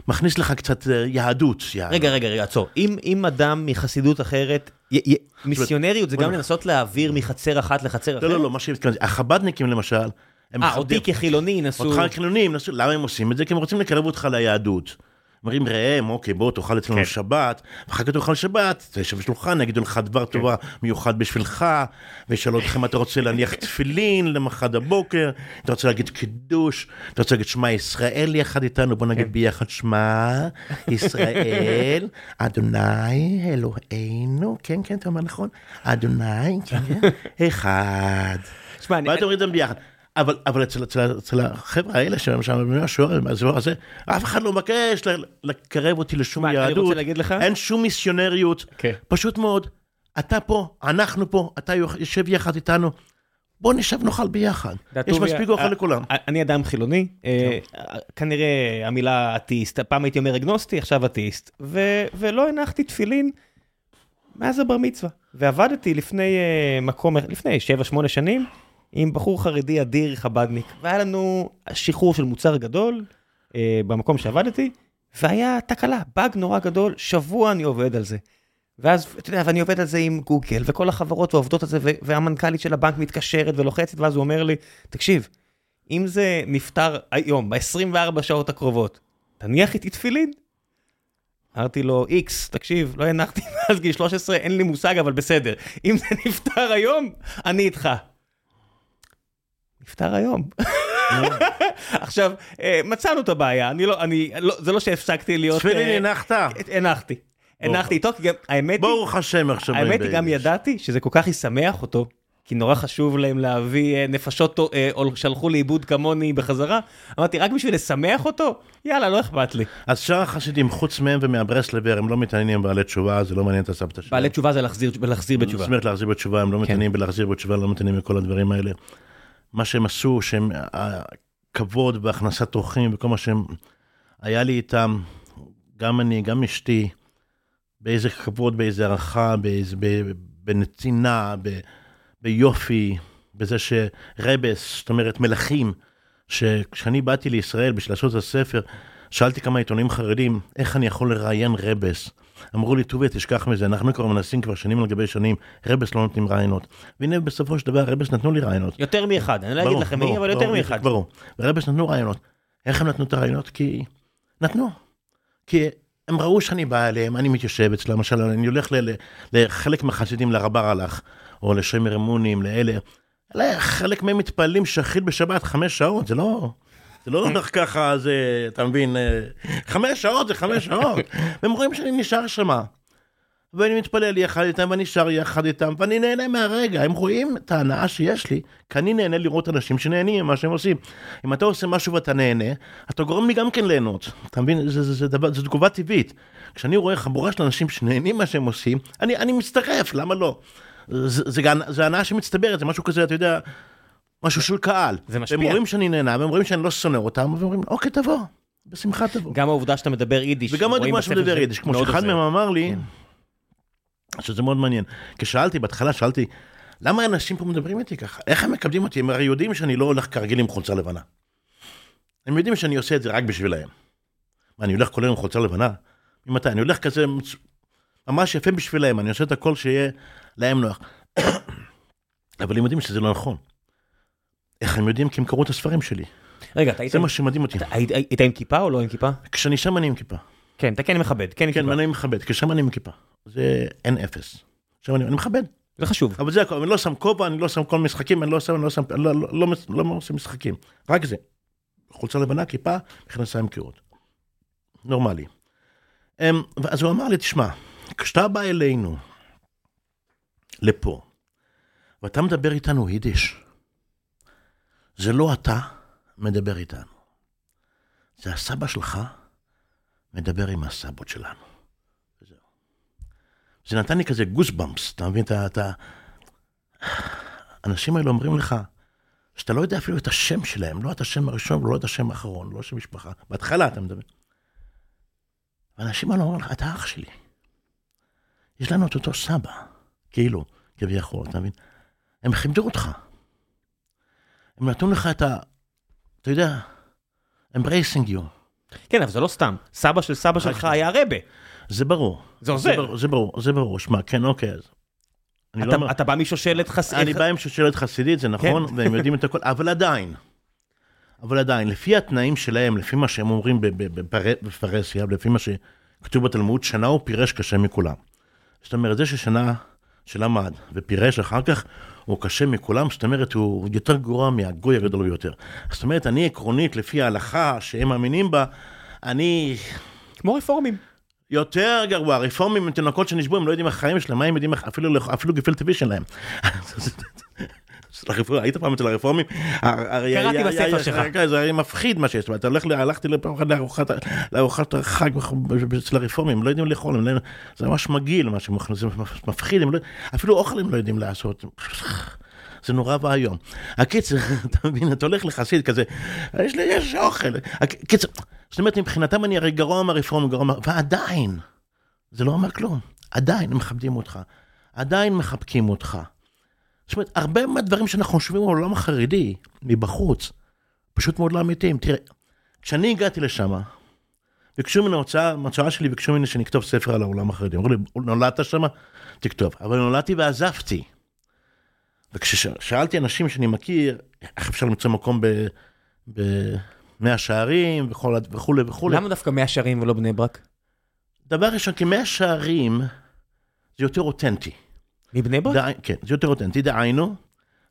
מכניס לך קצת אה, יהדות. רגע, רגע, רגע, עצור. אם, אם אדם מחסידות אחרת, י, י, מיסיונריות זה גם לנסות להעביר מחצר אחת לחצר אחרת? לא, לא, לא, מה שהתכוונתי, החב"דניקים למשל, הם אה, אותי כחילוני ינסו... אותך כחילונים, נסו- למה הם עושים את זה? כי הם רוצים לקרב אותך ליהדות. אומרים ראם, אוקיי, בוא תאכל אצלנו כן. שבת, ואחר כך תאכל שבת, תשב בשולחן, יגידו לך דבר כן. טובה מיוחד בשבילך, וישאלו אותך אם אתה רוצה להניח תפילין למחרת הבוקר, אתה רוצה להגיד קידוש, אתה רוצה להגיד שמע ישראל יחד איתנו, בוא כן. נגיד ביחד שמע ישראל, אדוני אלוהינו, כן, כן, אתה אומר נכון, אדוני, כן, כן, אחד. שמע, אני... ואתם אומרים אותם ביחד. אבל, אבל אצל, אצל, אצל החבר'ה האלה שם, שם בשיעור, באזור הזה, אף אחד לא מבקש לקרב אותי לשום אני יהדות. רוצה להגיד לך- אין שום מיסיונריות. כן. פשוט מאוד, אתה פה, אנחנו פה, אתה יושב יחד איתנו, בוא נשב נאכל ביחד. יש מספיק אוכל אה, לכולם. אה, אני אדם חילוני, אה, כנראה המילה אתאיסט, פעם הייתי אומר אגנוסטי, עכשיו אתאיסט, ולא הנחתי תפילין מאז הבר מצווה. ועבדתי לפני מקום, לפני 7-8 שנים, עם בחור חרדי אדיר חבדניק, והיה לנו שחרור של מוצר גדול אה, במקום שעבדתי, והיה תקלה, באג נורא גדול, שבוע אני עובד על זה. ואז, אתה יודע, ואני עובד על זה עם גוגל, וכל החברות עובדות על זה, והמנכ"לית של הבנק מתקשרת ולוחצת, ואז הוא אומר לי, תקשיב, אם זה נפתר היום, ב-24 שעות הקרובות, תניח איתי תפילין? אמרתי לו, איקס, תקשיב, לא הנחתי מאז גיל 13, אין לי מושג, אבל בסדר. אם זה נפתר היום, אני איתך. נפתר היום. עכשיו, אה, מצאנו את הבעיה, אני לא, אני, לא, זה לא שהפסקתי להיות... תפילין אה, הנחת? הנחתי. הנחתי איתו, כי גם, האמת היא, ברוך השם שאומרים האמת היא גם. ידעתי שזה כל כך ישמח אותו, כי נורא חשוב להם להביא אה, נפשות אה, או שהלכו לאיבוד כמוני בחזרה. אמרתי, רק בשביל לשמח אותו? יאללה, לא אכפת לי. אז שאר החסידים, חוץ מהם ומהברסלבר, הם לא מתעניינים בעלי תשובה, זה לא מעניין את הסבתא שלהם. בעלי תשובה זה להחזיר, להחזיר בתשובה. זאת אומרת להחזיר בתשובה, הם לא מתעניינים בלהחזיר בתשובה, לא מתעניינים בכל הדברים האלה. מה שהם עשו, שהם, הכבוד והכנסת אורחים וכל מה שהם, היה לי איתם, גם אני, גם אשתי, באיזה כבוד, באיזה הערכה, באיזה, בנתינה, ב, ביופי, בזה שרבס, זאת אומרת מלכים, שכשאני באתי לישראל בשביל לעשות את הספר, שאלתי כמה עיתונים חרדים, איך אני יכול לראיין רבס? אמרו לי, טוביה, תשכח מזה, אנחנו כבר מנסים כבר שנים על גבי שנים, רבס לא נותנים רעיונות. והנה בסופו של דבר רבס נתנו לי רעיונות. יותר מאחד, אני לא אגיד לכם מי, אבל יותר מאחד. ברור. ורבס נתנו רעיונות. איך הם נתנו את הרעיונות? כי... נתנו. כי הם ראו שאני בא אליהם, אני מתיישב אצלם, למשל, אני הולך לחלק מהחסידים לרבר הלך, או לשמר אמונים, לאלה. אלה, חלק מהם מתפללים שחיל בשבת חמש שעות, זה לא... זה לא הולך ככה, זה, אתה מבין, אה, חמש שעות זה חמש שעות. והם רואים שאני נשאר שמה. ואני מתפלל יחד איתם, ואני שר יחד איתם, ואני נהנה מהרגע. הם רואים את ההנאה שיש לי, כי אני נהנה לראות אנשים שנהנים ממה שהם עושים. אם אתה עושה משהו ואתה נהנה, אתה גורם לי גם כן ליהנות. אתה מבין? זה, זה, זה, דבר, זה תגובה טבעית. כשאני רואה חבורה של אנשים שנהנים ממה שהם עושים, אני, אני מצטרף, למה לא? זה, זה, זה הנאה שמצטברת, זה משהו כזה, אתה יודע, משהו של קהל. זה משפיע. והם רואים שאני נהנה, והם רואים שאני לא שונא אותם, והם אומרים, אוקיי, תבוא, בשמחה תבוא. גם העובדה שאתה מדבר יידיש. וגם הדוגמה שמדבר שזה יידיש, כמו שאחד. מהם אמר לי, כן. שזה מאוד מעניין. כששאלתי, בהתחלה שאלתי, למה אנשים פה מדברים איתי ככה? איך הם מקבלים אותי? הם הרי יודעים שאני לא הולך כרגיל עם חולצה לבנה. הם יודעים שאני עושה את זה רק בשבילהם. מה, אני הולך כל היום עם חולצה לבנה? ממתי? אני הולך כזה ממש יפה בשבילהם, אני עושה את הכל שיהיה להם נוח. אבל הם יודעים שזה לא נכון. איך הם יודעים? כי הם קראו את הספרים שלי. רגע, אתה היית זה מה שמדהים אותי. היית- עם כיפה או לא עם כיפה? כשאני שם אני עם כיפה. כן, אתה כן מכבד, כן עם כן, כיפה. אני מכבד, כי שם אני עם כיפה. זה אין אפס. עכשיו אני, מכבד, זה חשוב. אבל זה הכל, אני לא שם כובע, אני לא שם כל משחקים, אני לא שם, אני לא שם, לא, לא, לא, לא, עושה משחקים. רק זה. חולצה לבנה, כיפה, מכנסיים קירות. נורמלי. אמ, אז הוא אמר לי, תשמע, כשאתה בא אלינו, לפה, ואתה מדבר איתנו יידיש, זה לא אתה מדבר איתנו. זה הסבא שלך מדבר עם הסבות שלנו. וזהו. זה נתן לי כזה גוסבמפס, אתה מבין? אתה, אתה... האנשים האלה אומרים לך, שאתה לא יודע אפילו את השם שלהם, לא את השם הראשון ולא את השם האחרון, לא שם משפחה. בהתחלה אתה מדבר. ואנשים האלה אומרים לך, אתה אח שלי. יש לנו את אותו סבא, כאילו, כביכול, אתה מבין? הם כיבדו אותך. הם נתנו לך את ה... אתה יודע, embracing you. כן, אבל זה לא סתם. סבא של סבא שלך היה רבה. זה ברור. זה עוזר. ברור, זה ברור, זה ברור. שמע, כן, אוקיי, אז... לא אתה, בא משושלת חס... אני בא עם שושלת חסידית, זה נכון, כן. והם יודעים את הכל, אבל עדיין, אבל עדיין, לפי התנאים שלהם, לפי מה שהם אומרים בפרהסיה, לפי מה שכתוב בתלמוד, שנה הוא פירש קשה מכולם. זאת אומרת, זה ששנה שלמד ופירש אחר כך, הוא קשה מכולם, זאת אומרת, הוא יותר גרוע מהגוי הגדול ביותר. זאת אומרת, אני עקרונית, לפי ההלכה שהם מאמינים בה, אני כמו רפורמים. יותר גרוע, רפורמים הם תינוקות שנשבו, הם לא יודעים איך החיים שלהם, מה הם יודעים, אפילו, אפילו גפל טבעי שלהם. של הרפורמים, היית פעם אצל הרפורמים? קראתי בספר שלך. זה הרי מפחיד מה שיש, אתה הולך, הלכתי לפעם אחת לארוחת, החג אצל הרפורמים, הם לא יודעים לאכול, לא- זה ממש מגעיל מה שהם אוכלים, זה מפחיד, לא- אפילו אוכל הם לא יודעים לעשות. זה נורא ואיום. הקיצר, אתה מבין, אתה הולך לחסיד כזה, יש לי, יש אוכל. הקיצר, זאת אומרת, מבחינתם אני הרי גרוע מהרפורמים, גרוע מה... ועדיין, זה לא אומר כלום. עדיין מכבדים אותך. עדיין מחבקים אותך. זאת אומרת, הרבה מהדברים שאנחנו חושבים על העולם החרדי, מבחוץ, פשוט מאוד לא אמיתיים. תראה, כשאני הגעתי לשם, ביקשו ממני הוצאה, מההוצאה שלי ביקשו ממני שאני אכתוב ספר על העולם החרדי. אמרו לי, נולדת שם? תכתוב. אבל נולדתי ועזבתי. וכששאלתי אנשים שאני מכיר, איך אפשר למצוא מקום ב- במאה שערים וכל- וכולי וכולי, למה דווקא מאה שערים ולא בני ברק? דבר ראשון, כי מאה שערים זה יותר אותנטי. מבני ברק? דע... כן, זה יותר אותנטי, דהיינו,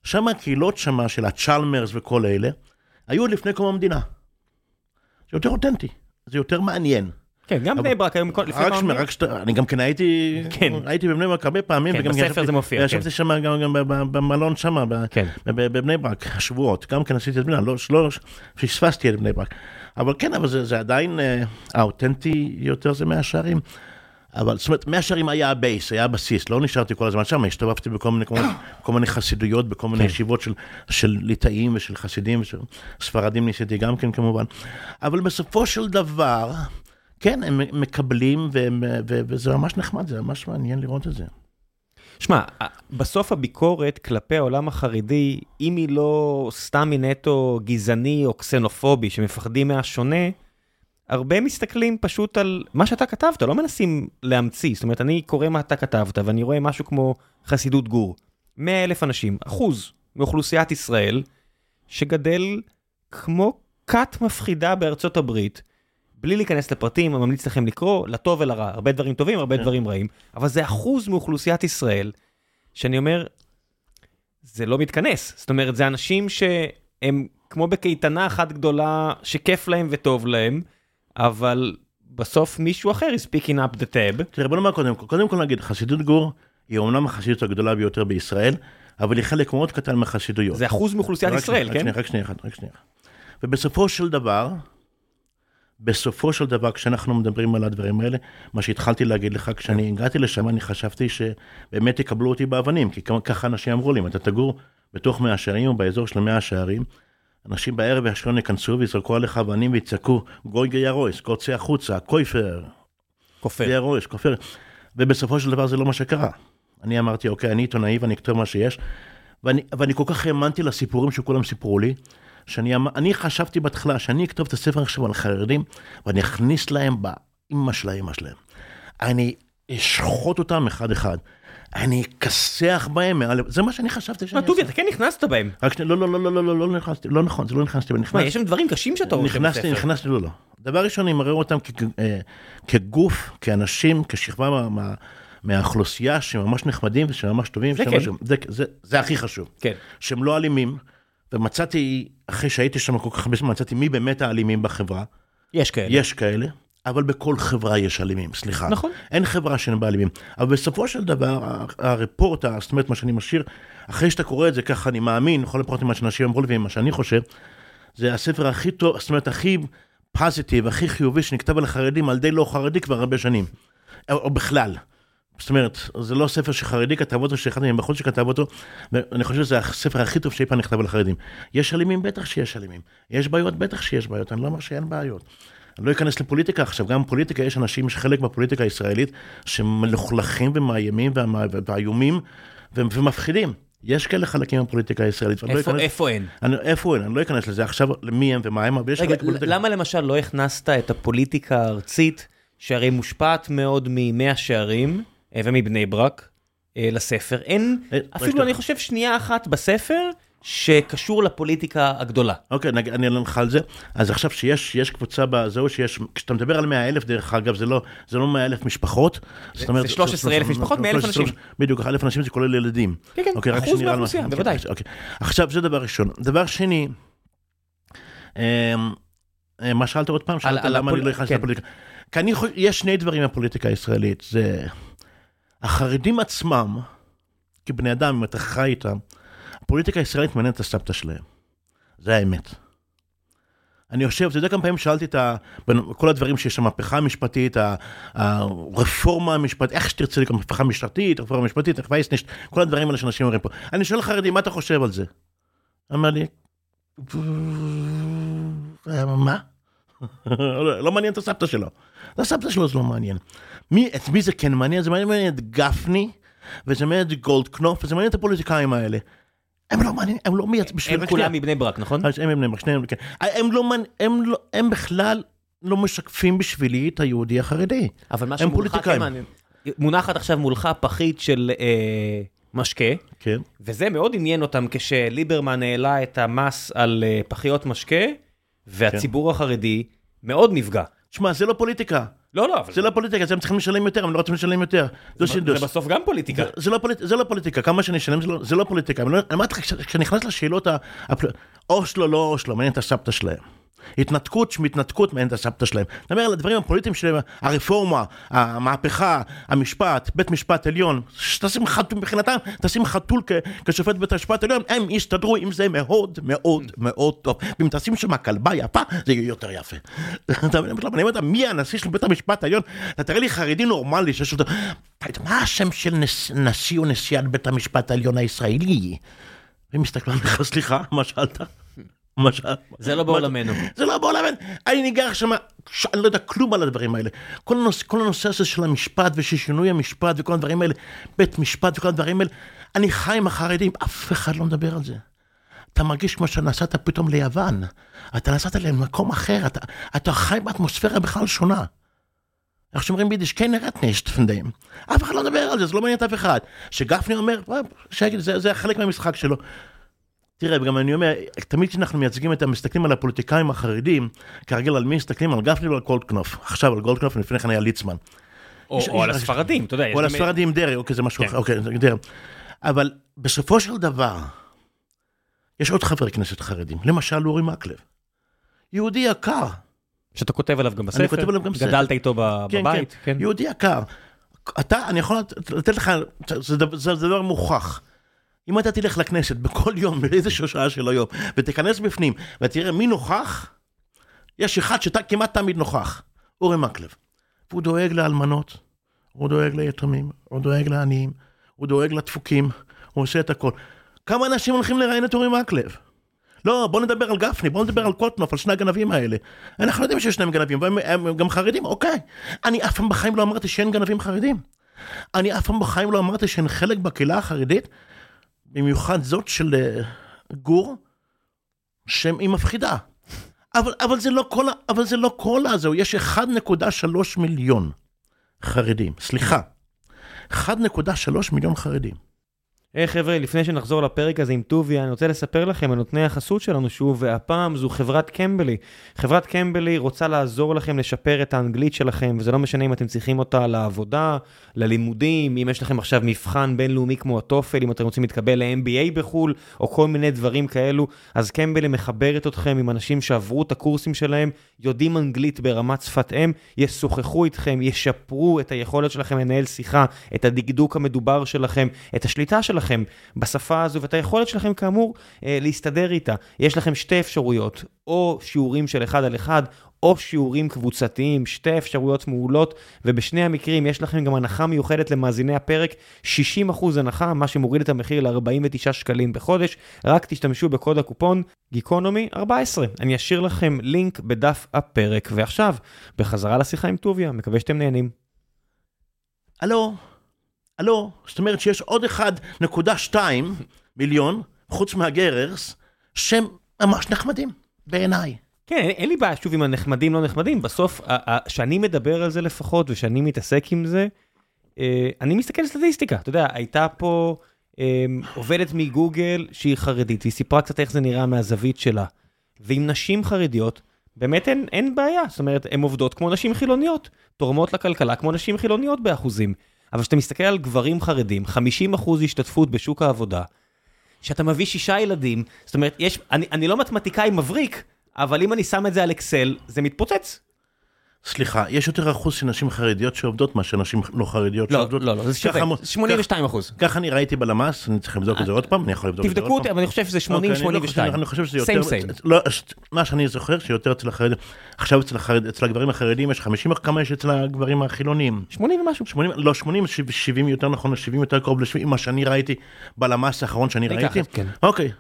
שם הקהילות שמה של הצ'למרס וכל אלה, היו לפני קום המדינה. זה יותר אותנטי, זה יותר מעניין. כן, גם בני ברק היו מכל- לפני רק שנייה. רק שאתה, אני גם כן הייתי, כן. הייתי בבני ברק הרבה פעמים, כן, בספר ישבתי- זה מופיע, כן. שם גם, במלון שם, כן. בבני ברק, שבועות, גם כן עשיתי את בני ברק, לא, לא, פספסתי את בני ברק. אבל כן, אבל זה, עדיין, אה, האותנטי יותר זה מאה שערים. אבל זאת אומרת, מאה שערים היה ה base, היה הבסיס, לא נשארתי כל הזמן שם, הסתובבתי בכל מיני, כל מיני, כל מיני חסידויות, בכל מיני כן. ישיבות של, של ליטאים ושל חסידים ושל ספרדים ניסיתי גם כן כמובן. אבל בסופו של דבר, כן, הם מקבלים, והם, ו, וזה ממש נחמד, זה ממש מעניין לראות את זה. שמע, בסוף הביקורת כלפי העולם החרדי, אם היא לא סתם מנטו גזעני או קסנופובי שמפחדים מהשונה, הרבה מסתכלים פשוט על מה שאתה כתבת, לא מנסים להמציא. זאת אומרת, אני קורא מה אתה כתבת ואני רואה משהו כמו חסידות גור. 100 אלף אנשים, אחוז מאוכלוסיית ישראל, שגדל כמו כת מפחידה בארצות הברית, בלי להיכנס לפרטים, אני ממליץ לכם לקרוא, לטוב ולרע, הרבה דברים טובים, הרבה כן. דברים רעים, אבל זה אחוז מאוכלוסיית ישראל, שאני אומר, זה לא מתכנס. זאת אומרת, זה אנשים שהם כמו בקייטנה אחת גדולה, שכיף להם וטוב להם, אבל בסוף מישהו אחר is picking up the tab. תראה, בוא נאמר קודם כל, קודם כל נגיד, חסידות גור היא אומנם החסידות הגדולה ביותר בישראל, אבל היא חלק מאוד קטן מהחסידויות. זה אחוז מאוכלוסיית ישראל, כן? רק שנייה, רק שנייה אחת, רק שנייה. ובסופו של דבר, בסופו של דבר, כשאנחנו מדברים על הדברים האלה, מה שהתחלתי להגיד לך, כשאני הגעתי לשם, אני חשבתי שבאמת יקבלו אותי באבנים, כי ככה אנשים אמרו לי, אם אתה תגור בתוך מאה שערים או באזור של מאה שערים, אנשים בערב והשלום ייכנסו ויזרקו עליך אבנים ויצעקו, גוי גיא רויס, קוצה החוצה, קויפר, כופר. גיא רויס, כופר. ובסופו של דבר זה לא מה שקרה. אני אמרתי, אוקיי, אני עיתונאי ואני אכתוב מה שיש, ואני, ואני כל כך האמנתי לסיפורים שכולם סיפרו לי, שאני אמ- אני חשבתי בהתחלה שאני אכתוב את הספר עכשיו על חרדים, ואני אכניס להם באימא של האימא שלהם. אני אשחוט אותם אחד-אחד. אני אכסח בהם. זה מה שאני חשבתי שאני טובי, אעשה. אתה כן נכנסת בהם. רק שנייה, לא, לא, לא, לא, לא, לא, לא נכנסתי, לא נכון, זה לא נכנסתי, נכנסתי. יש שם דברים קשים שאתה רואה נכנסתי. נכנסתי, לא, לא. דבר ראשון, אני מראה אותם אה, כגוף, כאנשים, כשכבה מה- מה- מהאוכלוסייה שממש נחמדים ושממש טובים. זה כן. זה הכי חשוב. כן. שהם לא אלימים, ומצאתי, אחרי שהייתי שם כל כך הרבה זמן, מצאתי מי באמת האלימים בחברה. יש כאלה. יש כאלה, אבל בכל חברה יש אלימים, סליחה. נכון. אין חברה שאין בה אלימים. אבל בסופו של דבר, הרפורט, זאת אומרת, מה שאני משאיר, אחרי שאתה קורא את זה, ככה אני מאמין, לכל הפחות ממה שאנשים אמרו לי ומה שאני חושב, זה הספר הכי טוב, זאת אומרת, הכי פוזיטיב, הכי חיובי שנכתב על החרדים על ידי לא חרדי כבר הרבה שנים. או, או בכלל. זאת אומרת, זה לא ספר שחרדי כתב אותו, שאחד מהם בחוץ שכתב אותו, ואני חושב שזה הספר הכי טוב שאי פעם נכתב על החרדים. יש אלימים? בטח שיש אלימים. יש בעיות? בטח שיש בעיות, אני לא אומר שאין בעיות. אני לא אכנס לפוליטיקה עכשיו, גם בפוליטיקה יש אנשים, יש חלק בפוליטיקה הישראלית שמלוכלכים ומאיימים ואיומים ומפחידים. יש כאלה חלקים בפוליטיקה הישראלית. איפה, לא אכנס, איפה אין? אני, איפה אין? אני לא אכנס לזה עכשיו למי הם ומה הם, אבל יש רגע, למה למשל לא הכנסת את הפוליטיקה הארצית, שהרי מושפעת מאוד ממאה שערים אה, ומבני ברק, אה, לספר? אין, אה, אפילו אני חושב שנייה אחת בספר, שקשור לפוליטיקה הגדולה. אוקיי, okay, אני אענה לך על זה. אז עכשיו שיש יש קבוצה בזהו שיש, כשאתה מדבר על 100 אלף, דרך אגב, זה לא, זה לא 100 אלף משפחות. זה, אומרת, זה 13 אלף משפחות, 100 אלף אנשים. בדיוק, אלף אנשים זה כולל ילדים. כן, כן, אוקיי, אחוז מהאוכלוסייה, בוודאי. אוקיי. עכשיו, זה דבר ראשון. דבר שני, אה, מה שאלת עוד פעם? שאלת למה אני לא נכנס כן. לפוליטיקה. כי אני חושב, יש שני דברים בפוליטיקה הישראלית. זה החרדים עצמם, כבני אדם, אם אתה חי איתם, הפוליטיקה הישראלית מעניינת את הסבתא שלהם. זה האמת. אני חושב, אתה יודע כמה פעמים שאלתי את ה... כל הדברים שיש, המהפכה המשפטית, הרפורמה המשפטית, איך שתרצה לקרוא, מהפכה משפטית, רפורמה משפטית, וייסנישט, כל הדברים האלה שאנשים אומרים פה. אני שואל חרדים, מה אתה חושב על זה? אמר לי, מה? לא מעניין את הסבתא שלו. את הסבתא שלו זה לא מעניין. מי, את מי זה כן מעניין? זה מעניין את גפני, וזה מעניין את גולדקנופ, וזה מעניין את הפוליטיקאים האלה. הם לא מעניינים, הם לא מייצגים בשביל... הם כולם מבני ברק, נכון? הם מבני ברק, שניהם, כן. אה, הם לא, הם לא, הם בכלל לא משקפים בשבילי את היהודי החרדי. אבל מה שמולך כן מעניין. מונחת עכשיו מולך פחית של אה, משקה, כן. וזה מאוד עניין אותם כשליברמן העלה את המס על אה, פחיות משקה, והציבור כן. החרדי מאוד נפגע. תשמע, זה לא פוליטיקה. לא, לא, אבל... זה לא פוליטיקה, הם צריכים לשלם יותר, הם לא רוצים לשלם יותר. זה, זה בסוף גם פוליטיקה. זה, לא, זה לא פוליטיקה, כמה שאני אשלם זה, לא, לא פוליטיקה. אני אמרתי לך, כשאני נכנס לשאלות, אושלו, לא אושלו, מעניין את הסבתא שלהם. התנתקות שמתנתקות מעין הסבתא שלהם. אני אומר על הדברים הפוליטיים שלהם, הרפורמה, המהפכה, המשפט, בית משפט עליון, שתשים חתול מבחינתם, תשים חתול כשופט בית המשפט העליון, הם יסתדרו עם זה מאוד מאוד מאוד טוב. ואם תשים שם כלבה יפה, זה יהיה יותר יפה. אני אומר, מי הנשיא של בית המשפט העליון? אתה תראה לי חרדי נורמלי שיש אותו... מה השם של נשיא או נשיאת בית המשפט העליון הישראלי? הם מסתכלים עליך, סליחה, מה שאלת? זה לא בעולמנו. זה לא בעולמנו. אני ניגח שם, אני לא יודע כלום על הדברים האלה. כל הנושא, כל הנושא הזה של המשפט ושל שינוי המשפט וכל הדברים האלה, בית משפט וכל הדברים האלה, אני חי עם החרדים, אף אחד לא מדבר על זה. אתה מרגיש כמו שנסעת פתאום ליוון, אתה נסעת למקום אחר, אתה, אתה חי באטמוספירה בכלל שונה. איך שאומרים ביידיש, כן נראית נשת פנדאים. אף אחד לא מדבר על זה, זה לא מעניין את אף אחד. שגפני אומר, זה, זה חלק מהמשחק שלו. תראה, וגם אני אומר, תמיד כשאנחנו מייצגים את המסתכלים על הפוליטיקאים החרדים, כרגיל על מי מסתכלים? על גפני ועל גולדקנופ. עכשיו על גולדקנופ, לפני כן היה ליצמן. או, יש, או יש, על הספרדים, אתה יודע. או על הספרדים, דרעי, אוקיי, זה משהו כן. אחר, אוקיי, דרעי. אבל בסופו של דבר, יש עוד חברי כנסת חרדים, למשל אורי מקלב. יהודי יקר. שאתה כותב עליו גם בספר? אני כותב עליו גם בספר. גדלת איתו כן, בבית? כן, כן, יהודי יקר. אתה, אני יכול לתת לך, זה דבר מוכח. אם אתה תלך לכנסת בכל יום, באיזושהי שעה של היום, ותיכנס בפנים, ותראה מי נוכח, יש אחד שכמעט תמיד נוכח, אורי מקלב. והוא דואג לאלמנות, הוא דואג ליתומים, הוא דואג לעניים, הוא דואג לדפוקים, הוא עושה את הכל. כמה אנשים הולכים לראיין את אורי מקלב? לא, בוא נדבר על גפני, בוא נדבר על קוטנוף, על שני הגנבים האלה. אנחנו יודעים שיש שניהם גנבים, והם גם חרדים, אוקיי. אני אף פעם בחיים לא אמרתי שאין גנבים חרדים. אני אף פעם בחיים לא אמרתי שאין חלק בקהילה החרדית במיוחד זאת של אה, גור, שהיא מפחידה. אבל, אבל, זה לא כל, אבל זה לא כל הזהו, יש 1.3 מיליון חרדים, סליחה, 1.3 מיליון חרדים. היי hey, חבר'ה, לפני שנחזור לפרק הזה עם טוביה, אני רוצה לספר לכם על נותני החסות שלנו שוב, והפעם זו חברת קמבלי. חברת קמבלי רוצה לעזור לכם לשפר את האנגלית שלכם, וזה לא משנה אם אתם צריכים אותה לעבודה, ללימודים, אם יש לכם עכשיו מבחן בינלאומי כמו הטופל, אם אתם רוצים להתקבל ל-MBA בחו"ל, או כל מיני דברים כאלו, אז קמבלי מחברת אתכם עם אנשים שעברו את הקורסים שלהם, יודעים אנגלית ברמת שפת אם, ישוחחו איתכם, ישפרו את היכולת שלכם לנהל שיחה, את הדקדוק המדובר שלכם, את השליטה שלכם. שלכם בשפה הזו ואת היכולת שלכם כאמור אה, להסתדר איתה. יש לכם שתי אפשרויות, או שיעורים של אחד על אחד, או שיעורים קבוצתיים, שתי אפשרויות מעולות, ובשני המקרים יש לכם גם הנחה מיוחדת למאזיני הפרק, 60% הנחה, מה שמוריד את המחיר ל-49 שקלים בחודש, רק תשתמשו בקוד הקופון גיקונומי 14. אני אשאיר לכם לינק בדף הפרק. ועכשיו, בחזרה לשיחה עם טוביה, מקווה שאתם נהנים. הלו, הלו, זאת אומרת שיש עוד 1.2 מיליון, חוץ מהגררס, שהם ממש נחמדים, בעיניי. כן, אין, אין לי בעיה שוב עם הנחמדים לא נחמדים, בסוף, כשאני מדבר על זה לפחות, ושאני מתעסק עם זה, אה, אני מסתכל על סטטיסטיקה, אתה יודע, הייתה פה אה, עובדת מגוגל שהיא חרדית, והיא סיפרה קצת איך זה נראה מהזווית שלה. ועם נשים חרדיות, באמת אין, אין בעיה, זאת אומרת, הן עובדות כמו נשים חילוניות, תורמות לכלכלה כמו נשים חילוניות באחוזים. אבל כשאתה מסתכל על גברים חרדים, 50% השתתפות בשוק העבודה, שאתה מביא שישה ילדים, זאת אומרת, יש, אני, אני לא מתמטיקאי מבריק, אבל אם אני שם את זה על אקסל, זה מתפוצץ. סליחה, יש יותר אחוז של נשים חרדיות שעובדות מאשר נשים לא חרדיות לא, שעובדות? לא, לא, זה שווה, 82 אחוז. ככה אני ראיתי בלמ"ס, אני צריך לבדוק את זה עוד פעם, אני יכול לבדוק את זה עוד פעם. תבדקו אותי, אבל אני חושב שזה 80-82. אוקיי, אני חושב שזה יותר, סיים סיים. לא, מה שאני זוכר שיותר אצל החרדים, עכשיו אצל, החרד, אצל הגברים החרדים יש 50, כמה יש אצל הגברים החילונים? 80 ומשהו. 80, לא 80, 70 יותר נכון, 70 יותר קרוב ל-70, מה שאני ראיתי בלמ"ס האחרון שאני אני ראיתי. כן. אוקיי.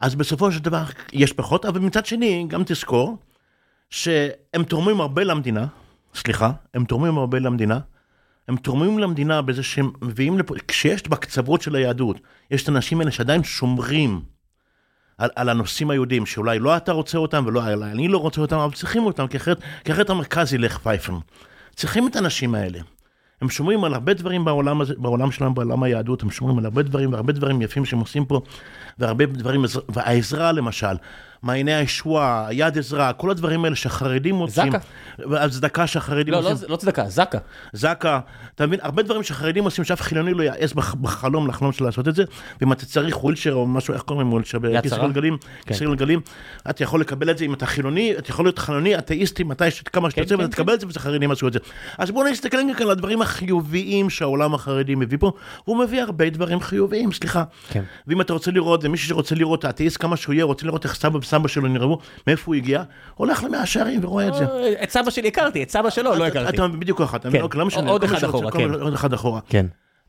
אז בסופו של דבר יש פחות, אבל מצד שני, גם תזכור שהם תורמים הרבה למדינה, סליחה, הם תורמים הרבה למדינה, הם תורמים למדינה בזה שהם מביאים לפה, כשיש בקצוות של היהדות, יש את האנשים האלה שעדיין שומרים על, על הנושאים היהודיים, שאולי לא אתה רוצה אותם ולא אני לא רוצה אותם, אבל צריכים אותם, כי אחרת, כי אחרת המרכז ילך פייפן. צריכים את האנשים האלה. הם שומרים על הרבה דברים בעולם, הזה, בעולם שלהם, בעולם היהדות, הם שומרים על הרבה דברים, והרבה דברים יפים שהם עושים פה, והרבה דברים, והעזרה למשל, מעייני הישועה, יד עזרה, כל הדברים האלה שהחרדים מוצאים. זקה. הצדקה שהחרדים לא, עושים. לא, לא צדקה, זקה. זקה, אתה מבין, הרבה דברים שהחרדים עושים שאף חילוני לא יעז בח- בחלום לחלום של לעשות את זה, ואם אתה צריך ווילצ'ר או משהו, איך קוראים ווילצ'ר? בכיסא צרה? גלגלים, כן. כיסא גלגלים, אתה יכול לקבל את זה אם אתה חילוני, אתה יכול להיות חילוני, אתאיסטי, מתי. כמה שאתה כן, רוצה, כן, ואתה תקבל את זה, וזה חרדים עשו את זה. אז בואו נסתכל כאן על הדברים החיוביים שהעולם החרדי מביא פה, הוא מביא הרבה דברים חיוביים, סליחה. כן. ואם אתה רוצה לראות, ומישהו שרוצה לראות, האתאיסט כמה שהוא יהיה, רוצה לראות איך סבא וסבא שלו נראו, מאיפה הוא הגיע, הולך למאה שערים ורואה את זה. אה, את סבא שלי הכרתי, את סבא שלו לא הכרתי. אתה בדיוק ככה, אתה כן. מבין? אוקיי, לא משנה. עוד כל מי אחד אחורה, כן.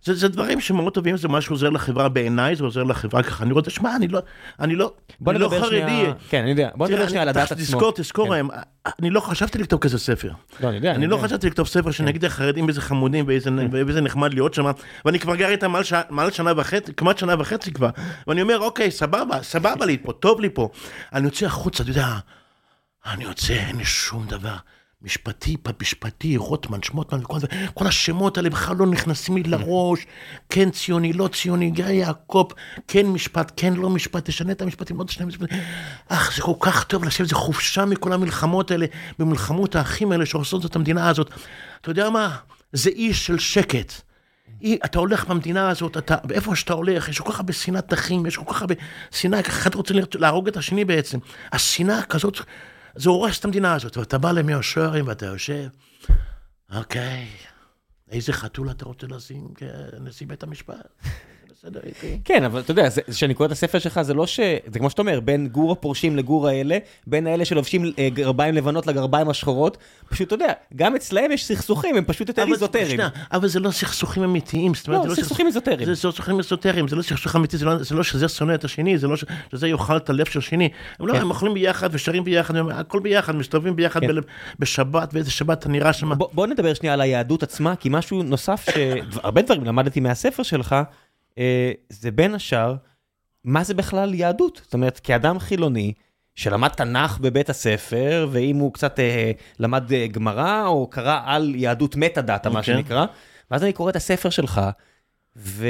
כן. זה, זה דברים שמאוד טובים, זה משהו עוזר לחברה בעיניי, זה עוזר לחברה ככה. אני רוצה, שמע, אני לא, אני לא, אני לא חרדי. שנייה, כן, אני יודע, בוא נדבר שנייה על אני- הדת עצמו. תזכור, תזכור, כן. אני לא חשבתי לכתוב כזה ספר. לא, אני יודע, אני לא יודע. חשבתי לכתוב ספר שנגיד החרדים איזה חמודים ואיזה ואיזה נחמד להיות שם, ואני כבר גר איתם מעל ש- מעל שנה וחצי, כמעט שנה וחצי כבר, ואני אומר, אוקיי, סבבה, סבבה לי פה, טוב לי פה. אני יוצא החוצה, אתה יודע, אני יוצא, אין לי שום דבר. משפטי, משפטי, רוטמן, שמוטמן, וכל זה, כל השמות האלה בכלל לא נכנסים לי לראש, כן ציוני, לא ציוני, גיא יעקב, כן משפט, כן לא משפט, תשנה את המשפטים, עוד שני משפטים. אך, זה כל כך טוב לשבת, זה חופשה מכל המלחמות האלה, במלחמות האחים האלה שעושות את המדינה הזאת. אתה יודע מה? זה איש של שקט. אי, אתה הולך במדינה הזאת, אתה, איפה שאתה הולך, יש כל כך הרבה שנאת אחים, יש כל כך הרבה שנאה, אחד רוצה להרוג את השני בעצם. השנאה כזאת, זה הורס את המדינה הזאת, ואתה בא למאה שערים ואתה יושב, אוקיי, איזה חתול אתה רוצה לשים כנשיא בית המשפט? בסדר איתי. כן, אבל אתה יודע, כשאני קורא את הספר שלך, זה לא ש... זה כמו שאתה אומר, בין גור הפורשים לגור האלה, בין האלה שלובשים אה, גרביים לבנות לגרביים השחורות, פשוט, אתה יודע, גם אצלהם יש סכסוכים, הם פשוט יותר איזוטריים. אבל זה לא סכסוכים אמיתיים, לא, זה סכסוכים איזוטריים. זה סכסוכים איזוטריים, זה לא סכסוך אמיתי, זה לא- לא שזה שונא את השני, זה לא שזה יאכל את הלב של השני. הם לא, כן. הם אוכלים ביחד ושרים ביחד, הכל ביחד, מסתובבים ביחד כן. בשבת, ואיזה שבת אתה נראה שם. בוא, נדבר שנייה על היהדות עצמה, כי משהו נוסף שהרבה דברים למדתי מהספר שלך, זה בין השאר, מה זה בכלל יהדות? זאת אומרת, כאדם חילוני, שלמד תנ"ך בבית הספר, ואם הוא קצת אה, למד אה, גמרא, או קרא על יהדות מטה דאטה, מה אוקיי. שנקרא, ואז אני קורא את הספר שלך, ו...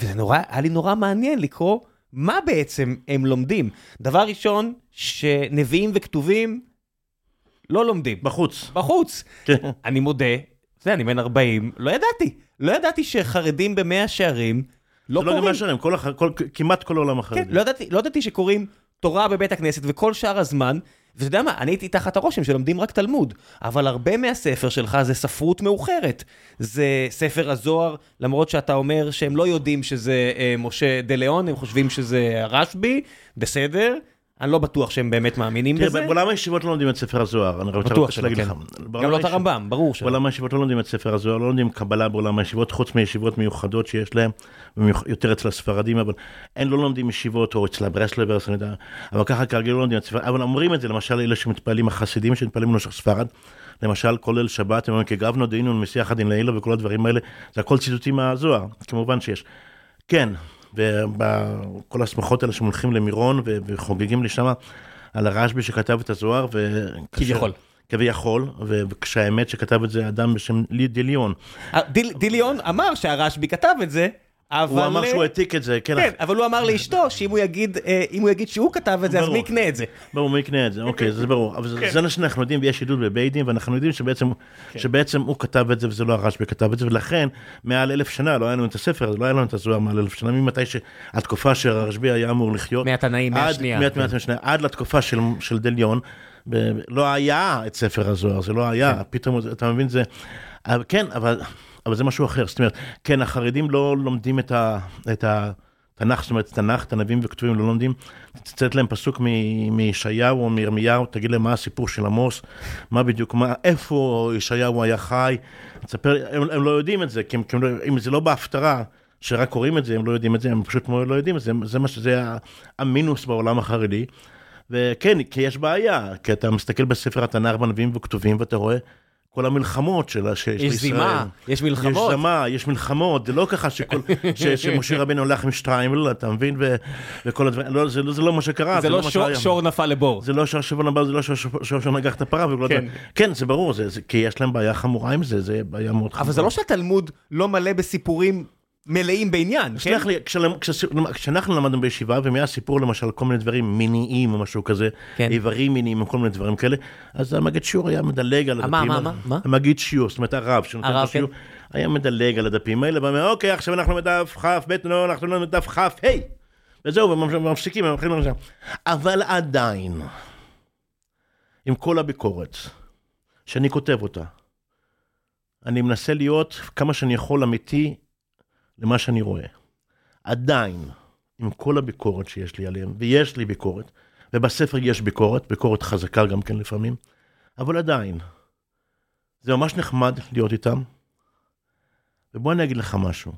וזה נורא, היה לי נורא מעניין לקרוא מה בעצם הם לומדים. דבר ראשון, שנביאים וכתובים לא לומדים. בחוץ. בחוץ. כן. אני מודה, זה, אני בן 40, לא ידעתי. לא ידעתי שחרדים במאה שערים לא זה לא גם קוראים. השערים, כל כל- כמעט כל העולם כן, החרדי. לא ידעתי, לא ידעתי שקוראים תורה בבית הכנסת וכל שאר הזמן ואתה יודע מה, אני הייתי תחת הרושם שלומדים רק תלמוד, אבל הרבה מהספר שלך זה ספרות מאוחרת. זה ספר הזוהר, למרות שאתה אומר שהם לא יודעים שזה אה, משה דה ליאון, הם חושבים שזה הרשב"י, בסדר. אני לא בטוח שהם באמת מאמינים תראה, בזה. בעולם הישיבות לא לומדים את ספר הזוהר, אני רוצה בטוח רק שלא, להגיד כן. גם לא את הרמב"ם, ברור שלא. בעולם הישיבות לא לומדים את ספר הזוהר, לא לומדים קבלה בעולם הישיבות, חוץ מישיבות מיוחדות שיש להם, יותר אצל הספרדים, אבל אין, לא לומדים ישיבות, או אצל הברסלברס, אני יודע, אבל ככה כרגיל לא לומדים את ספר, אבל אומרים את זה, למשל אלה שמתפללים, החסידים שמתפללים בנוסח ספרד, למשל כולל שבת, הם אומרים כגבנו דהינו מסיח הדין לעילה וכל הדברים האלה, זה הכל ציטוטים מהזוהר, כמובן שיש. כן, וכל השמחות האלה שהולכים למירון וחוגגים לי שמה על הרשב"י שכתב את הזוהר, כביכול. כביכול, וכשהאמת שכתב את זה אדם בשם לי- דיליון. אה, דיל- דיליון אמר שהרשב"י כתב את זה, אבל... הוא אמר אה, שהוא העתיק את זה, כן, כן, אבל הוא אמר לאשתו שאם הוא יגיד, אה, אם הוא יגיד שהוא כתב את זה, אז. מי יקנה את זה? ברור, מי יקנה את זה, אוקיי, זה ברור. אבל זה- מה שאנחנו יודעים, ויש עדות בבית דין, ואנחנו יודעים שבעצם שבעצם הוא כתב את זה, וזה לא הרשב"י כתב את זה, ולכן, מעל אלף שנה, לא היה לנו את הספר לא היה לנו את הזוהר מעל אלף שנה, ממתי שהתקופה שהרשב"י היה אמור לחיות. מהתנאים, מהשנייה. עד לתקופה של, דליון, לא היה את ספר הזוהר, זה לא היה, פתאום, אתה מבין, זה, אבל כן, אבל, אבל זה משהו אחר, זאת אומרת, כן, החרדים לא לומדים את, ה, את התנ"ך, זאת אומרת, תנ"ך, את הנביאים וכתובים לא לומדים, תצטט להם פסוק מישעיהו או מירמיהו, תגיד להם מה הסיפור של עמוס, מה בדיוק, מה, איפה ישעיהו היה חי, תספר, הם, הם לא יודעים את זה, כי הם, כי הם לא, אם זה לא בהפטרה, שרק קוראים את זה, הם לא יודעים את זה, הם פשוט לא יודעים את זה, זה מה שזה המינוס בעולם החרדי. וכן, כי יש בעיה, כי אתה מסתכל בספר התנ"ך בנביאים וכתובים ואתה רואה כל המלחמות של שיש יש זימה, יש מלחמות. יש זמה, יש מלחמות, זה לא ככה שכל, ש, שמשה רבנו הולך עם שטריימל, אתה מבין, ו, וכל הדברים, לא, זה, לא- זה לא מה שקרה, זה לא מה שור-. שור נפל לבור. זה לא שהשבוע הבא, זה לא שהשבוע נגח את הפרה, כן. כן, זה ברור, זה, זה, כי יש להם בעיה חמורה עם זה, זה בעיה מאוד חמורה. אבל זה לא שהתלמוד לא מלא בסיפורים מלאים בעניין, כן? לי, כשאנחנו למדנו בישיבה, ומהיה סיפור למשל כל מיני דברים מיניים או משהו כזה, כן. איברים מיניים וכל מיני דברים כאלה, אז המגיד שיעור היה מדלג על הדפים. מה. מה, מה? המגיד שיעור, זאת אומרת הרב שנותן את השיעור, היה מדלג על הדפים האלה, ואומר, אוקיי, עכשיו אנחנו בדף כ"ב, לא, אנחנו בדף כ"ה. וזהו, ומפסיקים, ומתחילים לשם. אבל עדיין, עם כל הביקורת, שאני כותב אותה, אני מנסה להיות כמה שאני יכול אמיתי למה שאני רואה. עדיין, עם כל הביקורת שיש לי עליהם, ויש לי ביקורת, ובספר יש ביקורת, ביקורת חזקה גם כן לפעמים, אבל עדיין, זה ממש נחמד להיות איתם. ובוא אני אגיד לך משהו.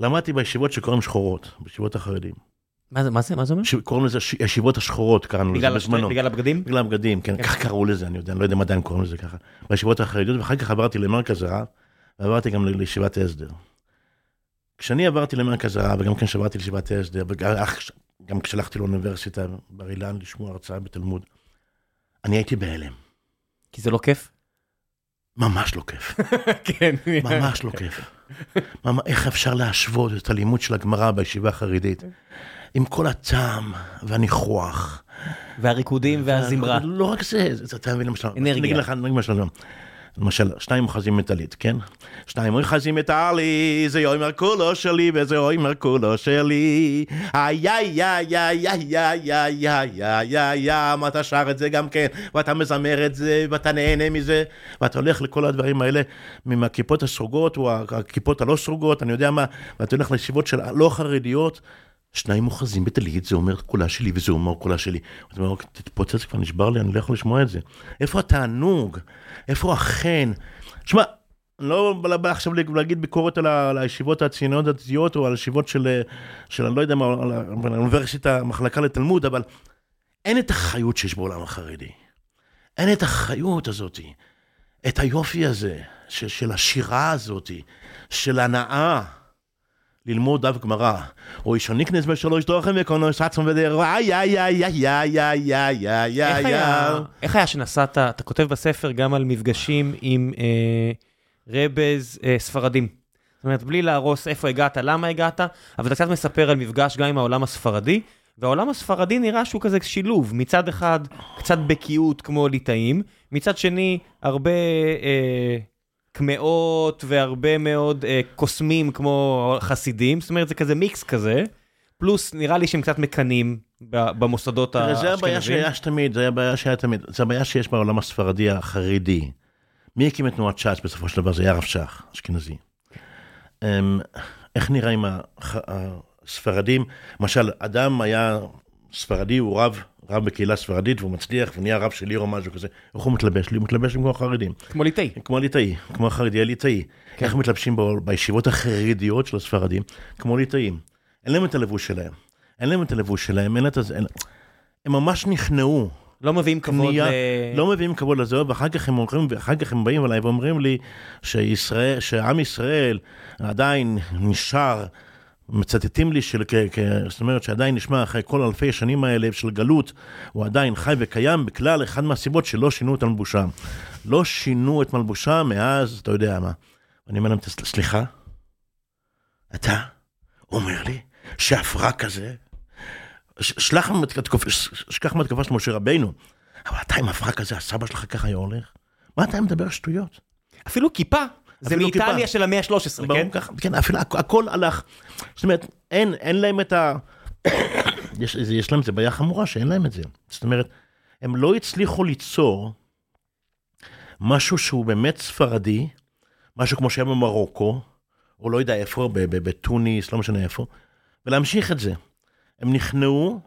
למדתי בישיבות שקוראים שחורות, בישיבות החרדים. מה זה, מה זה, מה זה אומר? שקוראים לזה ש- ישיבות השחורות, קראנו לזה בזמנו. בגלל הבגדים? בגלל הבגדים, כן, כך קראו לזה, אני יודע, אני לא יודע אם עדיין קוראים לזה ככה. בישיבות החרדיות, ואחר כך עברתי למרכז הרב, ועברתי גם לישיבת ההסדר. כשאני עברתי למרכז הרב, וגם כן שעברתי לישיבת ההסדר, וגם כשהלכתי לאוניברסיטה בר אילן לשמוע הרצאה בתלמוד, אני הייתי בהלם. כי זה לא כיף? ממש לא כיף, כן. ממש לא כיף. ממש, איך אפשר להשוות את הלימוד של הגמרא בישיבה החרדית, עם כל הטעם והניחוח. והריקודים והזמרה. לא רק זה, אתה מבין למשל, אנרגיה. אני אגיד לך, אני אגיד למשל, למשל, שניים אוחזים מטלית, כן? שניים אוחזים מטלי, זה יומר כולו שלי וזה יומר כולו שלי. איי איי איי איי איי איי איי איי איי איי אתה שר את זה גם כן, ואתה מזמר את זה, ואתה נהנה מזה, ואתה הולך לכל הדברים האלה, מהכיפות הסרוגות או הכיפות הלא סרוגות, אני יודע מה, ואתה הולך לישיבות של הלא חרדיות. שניים אוחזים בטלית, זה אומר קולה שלי וזה אומר קולה שלי. אתה אומר, תתפוצץ כבר נשבר לי, אני לא יכול לשמוע את זה. איפה התענוג? איפה החן? שמע, אני לא בא עכשיו להגיד ביקורת על, ה, על הישיבות הציוניות הדתיות או על הישיבות של, של אני לא יודע מה, על האוניברסיטה, המחלקה לתלמוד, אבל אין את החיות שיש בעולם החרדי. אין את החיות הזאת, את היופי הזה, של, של השירה הזאת, של הנאה. ללמוד דף גמרא, או אישוניקנס בשלוש דורכים וקונו שצום איי איי איי איי איי איי איך איי היה, איי. איך היה שנסעת, אתה כותב בספר גם על מפגשים עם אה, רבז אה, ספרדים. זאת אומרת, בלי להרוס איפה הגעת, למה הגעת, אבל אתה קצת מספר על מפגש גם עם העולם הספרדי, והעולם הספרדי נראה שהוא כזה שילוב, מצד אחד קצת בקיאות כמו ליטאים, מצד שני הרבה אה, קמעות והרבה מאוד אה, קוסמים כמו חסידים, זאת אומרת זה כזה מיקס כזה, פלוס נראה לי שהם קצת מקנאים במוסדות תראה, זה הבעיה. שהיה תמיד, זה הבעיה שהיה תמיד, זה הבעיה שיש בעולם הספרדי החרדי. מי הקים את תנועת ש"ס בסופו של דבר? זה היה הרב שך, אשכנזי. אמ, איך נראה עם הספרדים? למשל, אדם היה ספרדי, הוא רב, רב בקהילה ספרדית, והוא מצליח, ונהיה רב של עיר או משהו כזה. איך הוא מתלבש לי? הוא מתלבש כמו החרדים. כמו ליטאי. כמו ליטאי, כמו החרדי הליטאי. כן. איך מתלבשים בו- בישיבות החרדיות של הספרדים? כמו ליטאים. אין להם את הלבוש שלהם. אין להם את הלבוש שלהם, אין את הזה. אין- הם ממש נכנעו. לא מביאים כבוד קנייה, ל... לא מביאים כבוד לזה, ואחר כך הם אומרים, ואחר כך הם באים אליי ואומרים לי שישראל, שעם ישראל עדיין נשאר, מצטטים לי של, כ, כ, זאת אומרת שעדיין נשמע אחרי כל אלפי השנים האלה של גלות, הוא עדיין חי וקיים בכלל אחד מהסיבות שלא שינו את מלבושם. לא שינו את מלבושם מאז, אתה יודע מה. ואני אומר להם, "תס- סליחה, אתה אומר לי שהפרק כזה, שלח מתקפה של משה רבינו, אבל אתה עם הפרק כזה, הסבא שלך ככה היה הולך? מה אתה מדבר שטויות? אפילו כיפה. זה מאיטליה. של המאה ה-13, ברור, כן? כן, אפילו הכ- הכל הלך. זאת אומרת, אין, אין להם את ה... יש, יש להם, זה בעיה חמורה שאין להם את זה. זאת אומרת, הם לא הצליחו ליצור משהו שהוא באמת ספרדי, משהו כמו שהיה במרוקו, או לא יודע איפה, ב- ב- בתוניס, לא משנה איפה, ולהמשיך את זה. הם נכנעו,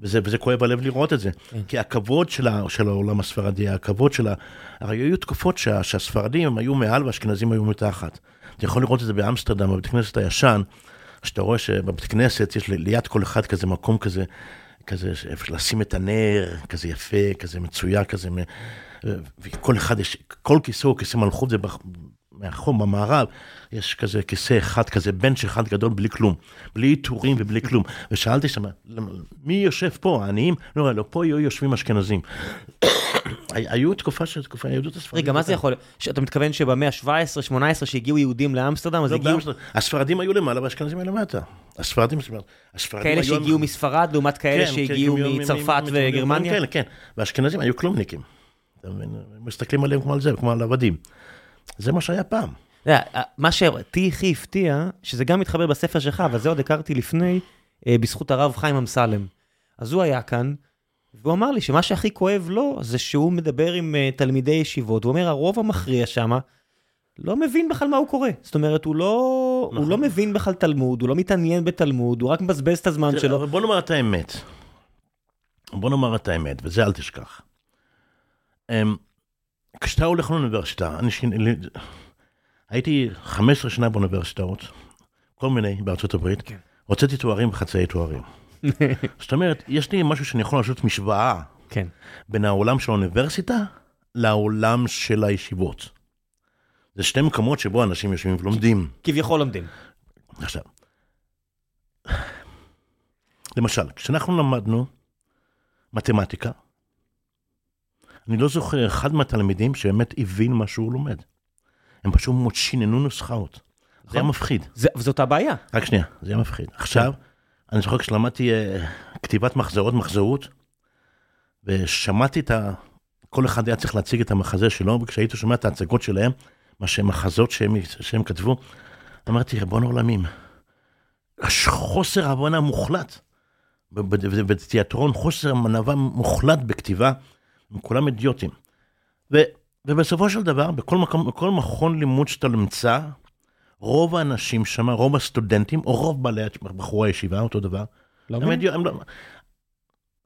וזה, וזה כואב הלב לראות את זה. כן. כי הכבוד של, ה, של העולם הספרדי, הכבוד של ה... הרי היו תקופות שה, שהספרדים היו מעל והאשכנזים היו מתחת. אתה יכול לראות את זה באמסטרדם, בבית כנסת הישן, שאתה רואה שבבית כנסת יש ליד כל אחד כזה מקום כזה, כזה, איפה לשים את הנר, כזה יפה, כזה מצויר, כזה, וכל אחד יש, כל כיסא הוא כיסא מלכות, זה מאחור, במערב, יש כזה כיסא אחד, כזה בנץ' אחד גדול בלי כלום, בלי עיטורים ובלי כלום. ושאלתי שם, "למה- מי יושב פה, העניים? לא, לא, פה היו יושבים אשכנזים. היו תקופה של תקופה, היהדות הספרדית. רגע, מה זה יכול? שאתה מתכוון שבמאה ה-17-18 שהגיעו יהודים לאמסטרדם, אז לא, הגיעו. הספרדים היו למעלה והאשכנזים היו למטה. הספרדים, הספרדים כאלה שהגיעו מספרד לעומת כאלה כן, שהגיעו כן, מצרפת וגרמניה? כן, כן. והאשכנזים היו כלומניקים. אתה? מסתכלים עליהם כמו על זה, כמו על עבדים. זה מה שהיה פעם. אתה יודע, מה שאותי הכי הפתיע, שזה גם מתחבר בספר שלך, אבל זה עוד הכרתי לפני, אה, בזכות הרב חיים אמסלם. אז הוא היה כאן, והוא אמר לי שמה שהכי כואב לו, זה שהוא מדבר עם אה, תלמידי ישיבות, הוא אומר, הרוב המכריע שם לא מבין בכלל מה הוא קורא. זאת אומרת, הוא לא, הוא נכון. לא מבין בכלל תלמוד, הוא לא מתעניין בתלמוד, הוא רק מבזבז את הזמן שלו. אבל בוא נאמר את האמת. בוא נאמר את האמת, וזה אל תשכח. כשאתה הולך לאוניברסיטה, אני לי- הייתי 15 שנה באוניברסיטאות, כל מיני בארצות הברית, כן. הוצאתי תוארים וחצאי תוארים. זאת אומרת, יש לי משהו שאני יכול לעשות משוואה כן. בין העולם של האוניברסיטה לעולם של הישיבות. זה שני מקומות שבו אנשים יושבים ולומדים. כביכול לומדים. עכשיו, למשל, כשאנחנו למדנו מתמטיקה, אני לא זוכר אחד מהתלמידים שבאמת הבין מה שהוא לומד. הם פשוט מאוד שיננו נוסחאות. זה היה מפחיד. זה, וזאת הבעיה. רק שנייה, זה היה מפחיד. עכשיו, אני זוכר כשלמדתי אה, כתיבת מחזאות, מחזאות, ושמעתי את ה... כל אחד היה צריך להציג את המחזה שלו, וכשהייתי שומע את ההצגות שלהם, מה שהם מחזות שהם, שהם כתבו, אמרתי, ריבון העולמים, יש חוסר הבנה מוחלט בתיאטרון, חוסר מנהבה מוחלט בכתיבה, הם כולם אידיוטים. ו, ובסופו של דבר, בכל, מקום, בכל מכון לימוד שאתה נמצא, רוב האנשים שם, רוב הסטודנטים, או רוב בעלי בחורי הישיבה, אותו דבר, לא הם מבין? אידיוט- הם לא...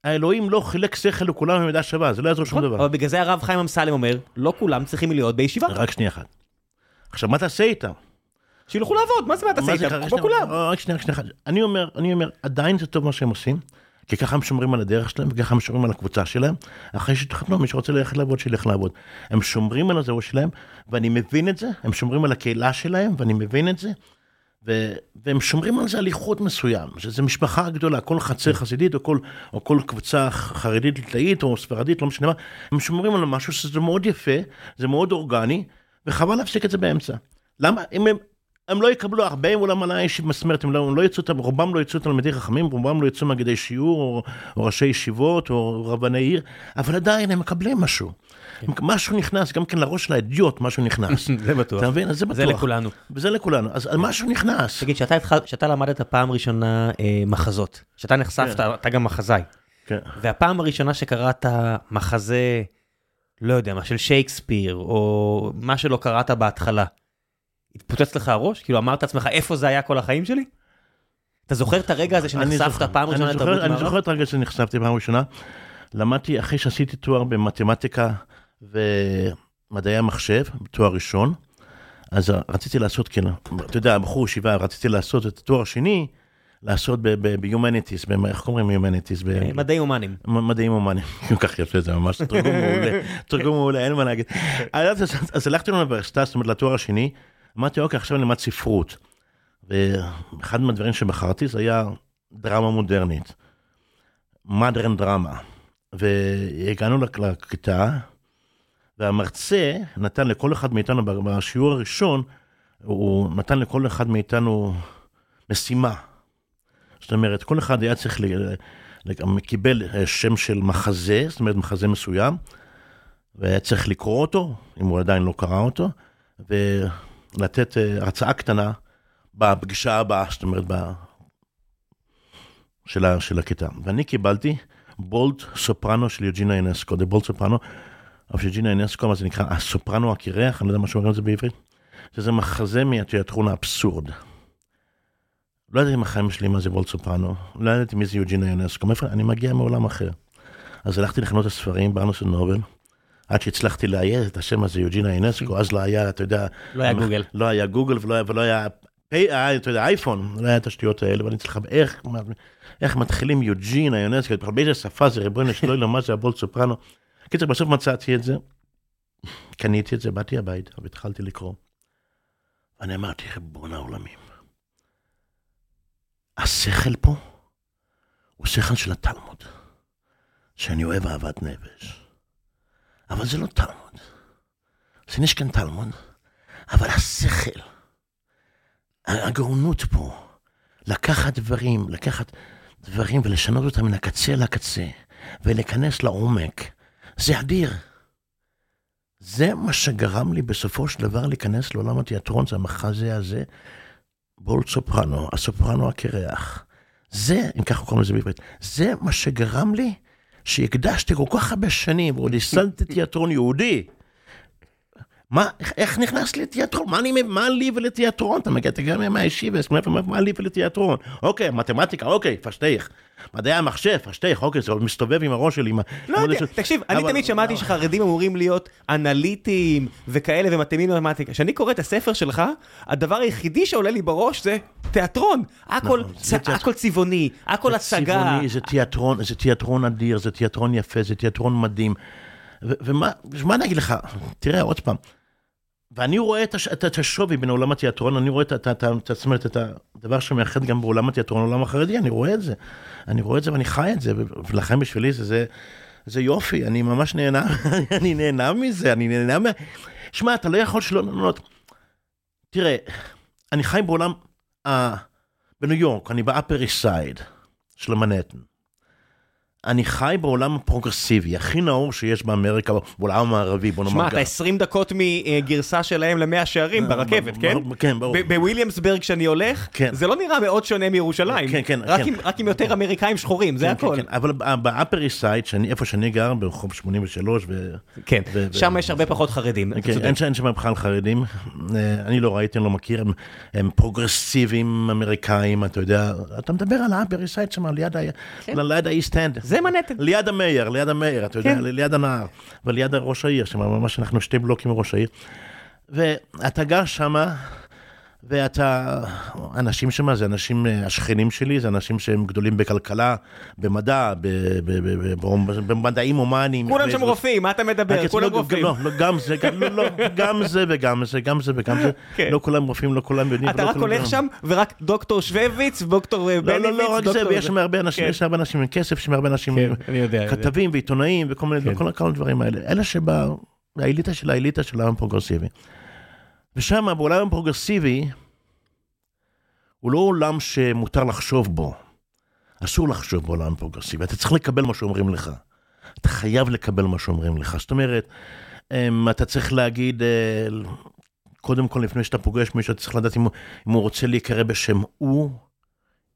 האלוהים לא חילק שכל לכולם במידה שווה, זה לא יעזור שום נכון, דבר. אבל בגלל זה הרב חיים אמסלם אומר, לא כולם צריכים להיות בישיבה, רק שנייה אחת. עכשיו, מה תעשה איתם? שילכו לעבוד, מה זה מה תעשה איתם? כמו כולם. רק שנייה, רק שנייה אחת. אני אומר, אני אומר, עדיין זה טוב מה שהם עושים, כי ככה הם שומרים על הדרך שלהם, וככה הם שומרים על הקבוצה שלהם. אחרי שתחתנו, מי שרוצה ללכת לעבוד, שילך לעבוד. הם שומרים על הזהות שלהם, ואני מבין את זה, הם שומרים על הקהילה שלהם, ואני מבין את זה. ו- והם שומרים על זה על איחוד מסוים, שזה משפחה גדולה, כל חצר חסידית או כל, או כל קבוצה חרדית ליטאית או ספרדית, לא משנה מה, הם שומרים על משהו שזה מאוד יפה, זה מאוד אורגני, וחבל להפסיק את זה באמצע. למה? אם הם, הם לא יקבלו הרבה אולם על האיש, זאת אומרת, הם לא, הם לא יצאו, רובם לא יצאו תלמידי חכמים, רובם לא יצאו מגידי שיעור, או, או ראשי ישיבות, או רבני עיר, אבל עדיין הם מקבלים משהו. משהו נכנס, גם כן לראש של האדיוט, משהו נכנס. זה בטוח. אתה מבין? זה בטוח. זה לכולנו. וזה לכולנו. אז משהו נכנס. תגיד, שאתה התחל- שאתה למדת פעם ראשונה אה, מחזות, שאתה נחשפת, כן. אתה גם מחזאי, כן. והפעם הראשונה שקראת מחזה, לא יודע מה, של שייקספיר, או מה שלא קראת בהתחלה, התפוצץ לך הראש? כאילו אמרת לעצמך, איפה זה היה כל החיים שלי? אתה זוכר את הרגע הזה אני שנחשפת פעם ראשונה אני לתרבות אני מערב? זוכר את הרגע שנחשפתי פעם ראשונה. למדתי אחרי שעשיתי תואר במתמטיקה ומדעי המחשב, תואר ראשון, אז רציתי לעשות, כן, אתה יודע, בחור ישיבה, רציתי לעשות את התואר השני, לעשות ב-humanities, איך קוראים humanities? אה, מדעי הומנים. מדעים הומניים, כל כך יפה זה ממש תרגום מעולה, תרגום מעולה, אין מה להגיד. אז הלכתי לאוניברסיטה, זאת אומרת לתואר השני, אמרתי אוקיי עכשיו אני אלמד ספרות. ואחד מהדברים שבחרתי זה היה דרמה מודרנית, modern דרמה. והגענו לכ- לכיתה, והמרצה נתן לכל אחד מאיתנו, בשיעור הראשון, הוא נתן לכל אחד מאיתנו משימה. זאת אומרת, כל אחד היה צריך, קיבל אה, שם של מחזה, זאת אומרת מחזה מסוים, והיה צריך לקרוא אותו, אם הוא עדיין לא קרא אותו, ולתת אה, הרצאה קטנה בפגישה הבאה, זאת אומרת, ב... של, ה, של הכיתה. ואני קיבלתי בולט סופרנו של יוג'ינה ינסקו, זה בולט סופרנו, אבל יוג'ינה ינסקו, מה זה נקרא הסופרנו הקירח, אני לא יודע מה שאומרים את זה בעברית, שזה מחזה מהתיאטרון האבסורד. לא ידעתי בחיים שלי מה זה בולט סופרנו, לא ידעתי מי זה יוג'ינה יונסקו, מאיפה, אני מגיע מעולם אחר. אז הלכתי לחנות הספרים בארנוס נובל, עד שהצלחתי לאיית את השם הזה, יוג'ינה יונסקו, אז לא היה, אתה יודע... לא היה גוגל. לא היה גוגל ולא היה, ולא היה, היה, אתה יודע, אייפון, לא היה את השטויות האלה, ואני צריך, איך, איך מתחילים יוג'ינה יונסקו, באיזה שפה זה, ריבונו שלא יודע מה זה הבולט סופרנו. קיצר, בסוף מצאתי את זה, קניתי את זה, באתי הביתה והתחלתי לקרוא. ואני אמרתי, ריבון העולמים. השכל פה הוא שכל של התלמוד, שאני אוהב אהבת נפש. אבל זה לא תלמוד. אז יש כאן תלמוד, אבל השכל, הגאונות פה, לקחת דברים, לקחת דברים ולשנות אותם מן הקצה לקצה, ולהיכנס לעומק, זה אדיר. זה מה שגרם לי בסופו של דבר להיכנס לעולם התיאטרון, זה המחזה הזה, בולט סופרנו, הסופרנו הקרח. זה, אם ככה קוראים לזה בעברית, זה מה שגרם לי שהקדשתי כל כך הרבה שנים, ועוד הסלתי תיאטרון יהודי. מה, איך, נכנס לתיאטרון? מה, אני, מה לי ולתיאטרון? אתה מגיע, גם מהישיבס, מאיפה, מה, מה לי ולתיאטרון? אוקיי, מתמטיקה, אוקיי, פשטייך. מדעי המחשב, פשטייך, אוקיי, זה מסתובב עם הראש שלי. לא יודע, תקשיב, אני אבל- תמיד שמעתי שחרדים אמורים להיות אנליטיים וכאלה ומתאימים למתמטיקה. כשאני קורא את הספר שלך, הדבר היחידי שעולה לי בראש זה תיאטרון. הכל נכון, צ- זה תיאטרון. הכל צבעוני, הכל זה הצגה. צבעוני, זה תיאטרון, זה תיאטרון אדיר, זה תיאטרון יפה, זה תיאטרון מדהים. ומה ומה אני אגיד לך, תראה עוד פעם, ואני רואה את, הש, את, את השווי בין עולם התיאטרון, אני רואה את, את, את, את, זאת אומרת, את הדבר שמאחד גם בעולם התיאטרון, העולם החרדי, אני רואה את זה. אני רואה את זה ואני חי את זה, ולכן בשבילי זה, זה, זה יופי, אני ממש נהנה, אני נהנה מזה, אני נהנה מה... שמע, אתה לא יכול שלא לענות. תראה, אני חי בעולם, uh, בניו יורק, אני ב Upper East של מנהטן. אני חי בעולם הפרוגרסיבי, הכי נאור שיש באמריקה, בעולם המערבי, בוא נאמר שמע, ככה. אתה 20 דקות מגרסה שלהם למאה שערים ברכבת, כן? כן, ברור. בוויליאמסברג כשאני הולך, כן. זה לא נראה מאוד שונה מירושלים. כן, כן, רק כן. רק עם יותר אמריקאים שחורים, זה כן, הכל. כן, כן. אבל ב Upper East Side, איפה שאני גר, ברחוב 83, ו... כן, שם יש הרבה פחות חרדים. כן. אין שם- בכלל חרדים, אה, אני לא ראיתי, אני לא מכיר, הם, פרוגרסיביים אמריקאים, אתה יודע, אתה מדבר על ה Upper East Side שם, ליד ה East End. זה מנהטן. ליד ה mayor, ליד ה mayor, אתה יודע, כן. ליד הנהר, וליד ראש העיר, שם ממש אנחנו שתי בלוקים מראש העיר. ואתה גר שמה, ואתה, אנשים שמה, זה אנשים, אה, השכנים שלי, זה אנשים שהם גדולים בכלכלה, במדע, ב- ב- ב- ב- במדעים הומניים. כולם שם ב- רופאים, מה אתה מדבר? הקיצור, כולם לא, רופאים. לא, לא, גם זה, גם, לא, גם זה וגם זה, גם זה וגם זה. כן. לא כולם רופאים, לא כולם יודעים. אתה רק כולם- הולך שם, ורק דוקטור שוביץ, דוקטור אה, לא, בניביץ, לא, לא רק זה, דוקטור- ויש שם הרבה אנשים, כן. יש הרבה אנשים עם כסף, יש שם הרבה אנשים, כן. כתבים ועיתונאים וכל מיני, כן. כל הדברים האלה. אלה שבאליטה של האליטה של העולם הפרוגרסיבי. ושם, בעולם הפרוגרסיבי, הוא לא עולם שמותר לחשוב בו. אסור לחשוב בעולם הפרוגרסיבי, אתה צריך לקבל מה שאומרים לך. אתה חייב לקבל מה שאומרים לך. זאת אומרת, אמ, אתה צריך להגיד, אה, קודם כל, לפני שאתה פוגש מישהו, אתה צריך לדעת אם הוא, אם הוא רוצה להיקרא בשם הוא,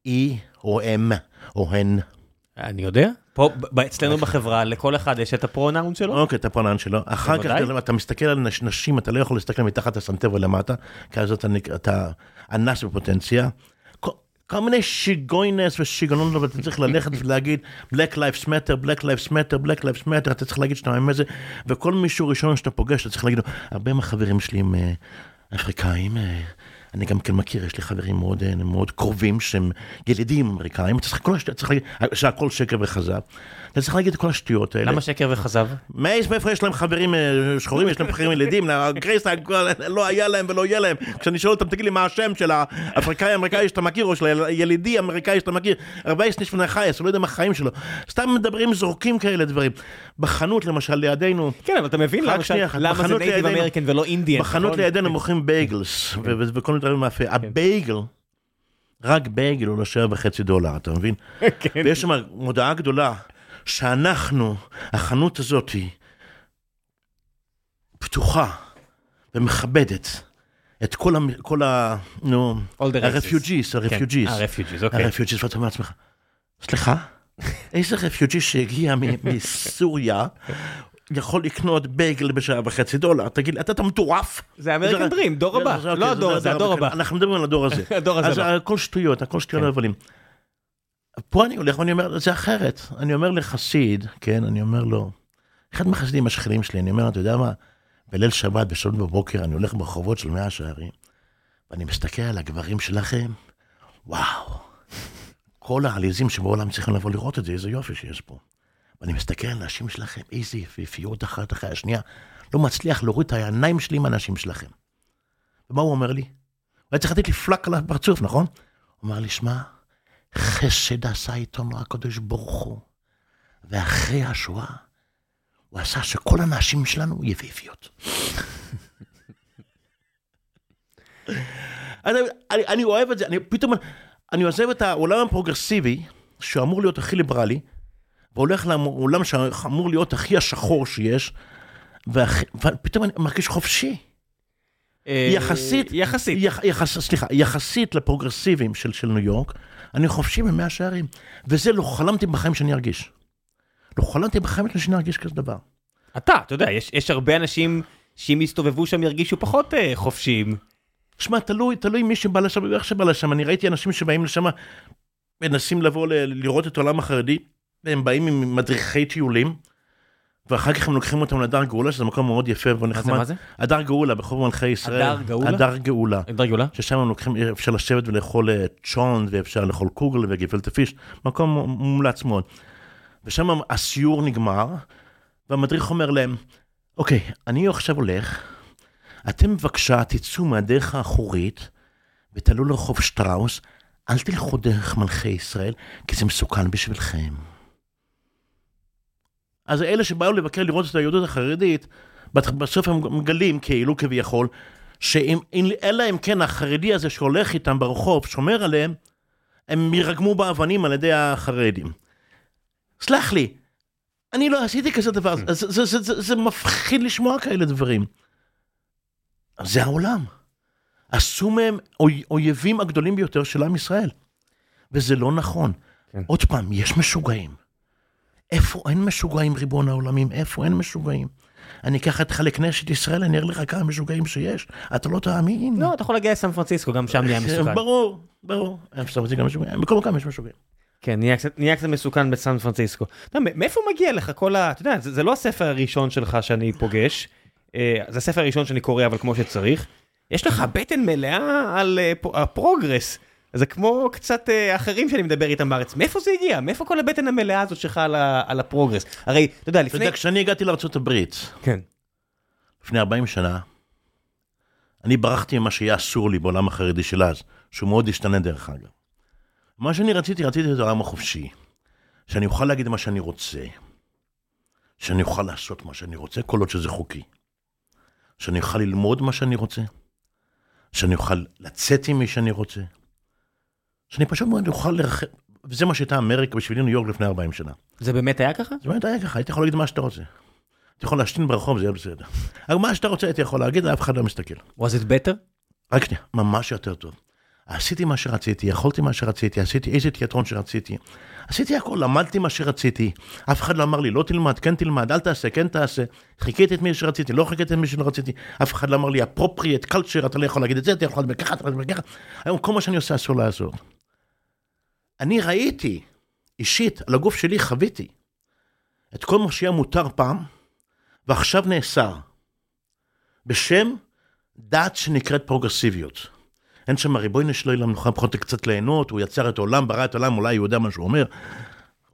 היא או הם או הן. אני יודע. פה, אצלנו בחברה, לכל אחד יש את ה pronoun שלו. אוקיי, את ה pronoun שלו. אחר כך. אתה- אתה מסתכל על נש- נשים, אתה לא יכול להסתכל מתחת הסנטר ולמטה, כי אז אתה אנס בפוטנציה. כל- מיני שיגוינס ושיגעונות, אבל אתה צריך ללכת ולהגיד Black Lives Matter, Black Lives Matter, Black Lives Matter, אתה צריך להגיד שאתה מאמין בזה, וכל מישהו ראשון שאתה פוגש, אתה צריך להגיד לו, הרבה מהחברים שלי הם אה, אפריקאים, אה, אני גם כן מכיר, יש לי חברים מאוד, אה, מאוד קרובים שהם ילידים אמריקאים, אתה צריך כל השטויות, צריך להגיד, שהכל שקר וכזב, אתה צריך להגיד את כל השטויות האלה. למה שקר וכזב? מאיפה יש להם חברים אה, שחורים, יש להם חברים ילידים, גרייס לא היה להם ולא יהיה להם. כשאני שואל אותם, תגיד לי מה השם של האפריקאי האמריקאי שאתה מכיר, או של הילידי האמריקאי שאתה מכיר, רבי סניף בני חייס, הוא לא יודע מה החיים שלו. סתם מדברים, זורקים כאלה דברים. בחנות למשל לידינו, כן, אבל אתה מבין למה זה נייטיב אמריקן ולא אינדיאן. בחנות נכון? לידינו מוכרים בייגלס, וכל דברים מאפה. הבייגל, רק בייגל הוא לא שבע וחצי דולר, אתה מבין? כן. ויש שם מודעה גדולה, שאנחנו, החנות הזאת היא פתוחה ומכבדת את כל, המ, כל ה... נו, All the races. הרפיוג'יס, הרפיוג'יס. כן, הרפיוג'יס, אוקיי. הרפיוג'יס, ואתה אומר לעצמך, סליחה? איזה refugee שהגיע מסוריה יכול לקנות בייגל בשבע וחצי דולר? תגיד לי, אתה אתה מטורף? זה American dream, דור הבא. זה- לא הדור הזה, הדור הבא. אנחנו מדברים על הדור הזה. הדור הזה אז. הכל שטויות, הכל שטויות כן. בלבולים. פה אני הולך ואני אומר, זה אחרת. אני אומר לחסיד, כן, אני אומר לו, אחד מהחסידים השכנים שלי, אני אומר, אתה יודע מה, בליל שבת, בשעות בבוקר, אני הולך ברחובות של מאה שערים, ואני מסתכל על הגברים שלכם, וואו, כל העליזים שבעולם צריכים לבוא לראות את זה, איזה יופי שיש פה. ואני מסתכל על הנשים שלכם, איזה יפיפיות אחת אחרי השנייה, לא מצליח להוריד את העיניים שלי מהנשים שלכם. ומה הוא אומר לי? הוא היה צריך לתת לי פלאק על הפרצוף, נכון? הוא אמר לי, שמע, חסד עשה איתנו הקדוש ברוך הוא, ואחרי השואה, הוא עשה שכל הנשים שלנו יפיפיות. אני, אני, אני אוהב את זה, אני פתאום, אני עוזב את העולם הפרוגרסיבי, שאמור להיות הכי ליברלי, והולך לעולם שאמור להיות הכי השחור שיש, ופתאום אני מרגיש חופשי. אה, יחסית, יחסית. יח, יחס, סליחה, יחסית לפרוגרסיבים של, של ניו יורק, אני חופשי במאה שערים. וזה לא חלמתי בחיים שאני ארגיש. לא חלמתי בחיים שאני ארגיש כזה דבר. אתה, אתה יודע, יש יש הרבה אנשים שאם יסתובבו שם ירגישו פחות אה, חופשיים. שמע, תלוי, תלוי מי שבא לשם ואיך שבא לשם. אני ראיתי אנשים שבאים לשם, מנסים לבוא ל- לראות את העולם החרדי, והם באים עם מדריכי טיולים, ואחר כך הם לוקחים אותם לדר גאולה, שזה מקום מאוד יפה ונחמד. מה זה, מה זה? הדר גאולה, ברחוב מלכי ישראל. הדר גאולה? הדר גאולה. אין דרגולה? ששם הם לוקחים, אפשר לשבת ולאכול אה, צ'ון, ואפשר לאכול קוגל וגפלטה פיש, מקום מומלץ מאוד. ושם הסיור נגמר, והמדריך אומר להם, אוקיי, אני עכשיו הולך, אתם בבקשה תצאו מהדרך האחורית, ותעלו לרחוב שטראוס, אל תלכו דרך מלכי ישראל, כי זה מסוכן בשבילכם. אז אלה שבאו לבקר לראות את היהדות החרדית, בסוף הם מגלים, כאילו כביכול, שאם אלא אם כן החרדי הזה שהולך איתם ברחוב, שומר עליהם, הם ירגמו באבנים על ידי החרדים. סלח לי, אני לא עשיתי כזה דבר, זה, זה, זה, זה, זה מפחיד לשמוע כאלה דברים. זה העולם. עשו מהם אוי, אויבים הגדולים ביותר של עם ישראל. וזה לא נכון. כן. עוד פעם, יש משוגעים. איפה אין משוגעים, ריבון העולמים? איפה אין משוגעים? אני אקח אותך לכנסת ישראל, אני אראה לך כמה משוגעים שיש. אתה לא תאמין. לא, אתה יכול להגיע לסן פרנסיסקו, גם שם נהיה מסוכן. ברור, ברור. בכל מקום יש משוגעים. כן, נהיה קצת, נהיה קצת מסוכן בסן פרנסיסקו. אתה יודע, מאיפה מגיע לך כל ה... אתה יודע, זה, זה לא הספר הראשון שלך שאני פוגש, אה, זה הספר הראשון שאני קורא, אבל כמו שצריך. יש לך בטן מלאה על אה, ה progress. זה כמו קצת אה, אחרים שאני מדבר איתם בארץ. מאיפה זה הגיע? מאיפה כל הבטן המלאה הזאת שלך על, ה progress? הרי, אתה יודע, אתה לפני... יודע, כשאני הגעתי לארה"ב, כן. לפני 40 שנה, אני ברחתי ממה שהיה אסור לי בעולם החרדי של אז, שהוא מאוד השתנה דרך אגב. מה שאני רציתי, רציתי את העולם החופשי. שאני אוכל להגיד מה שאני רוצה. שאני אוכל לעשות מה שאני רוצה, כל עוד שזה חוקי. שאני אוכל ללמוד מה שאני רוצה. שאני אוכל לצאת עם מי שאני רוצה. שאני פשוט מאוד אוכל לרחב, וזה מה שהייתה אמריקה בשבילי ניו יורק לפני 40 שנה. זה באמת היה ככה? זה באמת היה ככה, היית יכול להגיד מה שאתה רוצה. יכול להשתין ברחוב, זה יהיה בסדר. אבל מה שאתה רוצה הייתי יכול להגיד, אף אחד לא מסתכל. Was it better? רק שנייה, ממש יותר טוב. עשיתי מה שרציתי, יכולתי מה שרציתי, עשיתי איזה תיאטרון שרציתי. עשיתי הכל, למדתי מה שרציתי. אף אחד לא אמר לי, לא תלמד, כן תלמד, אל תעשה, כן תעשה. חיכיתי את מי שרציתי, לא חיכיתי את מי שלא רציתי. אף אחד לא אמר לי, אפרופריאט, קלצ'ר, אתה לא יכול להגיד את זה, אתה יכול להגיד ככה, אתה יכול להגיד ככה. היום כל מה שאני עושה אסור לעשות. אני ראיתי, אישית, על הגוף שלי חוויתי, את כל מה שהיה מותר פעם, ועכשיו נאסר. בשם דת שנקראת פרוגרסיביות. אין שם ריבונו שלו אלא מנוחה פחות קצת ליהנות, הוא יצר את העולם, ברא את העולם, אולי הוא יודע מה שהוא אומר.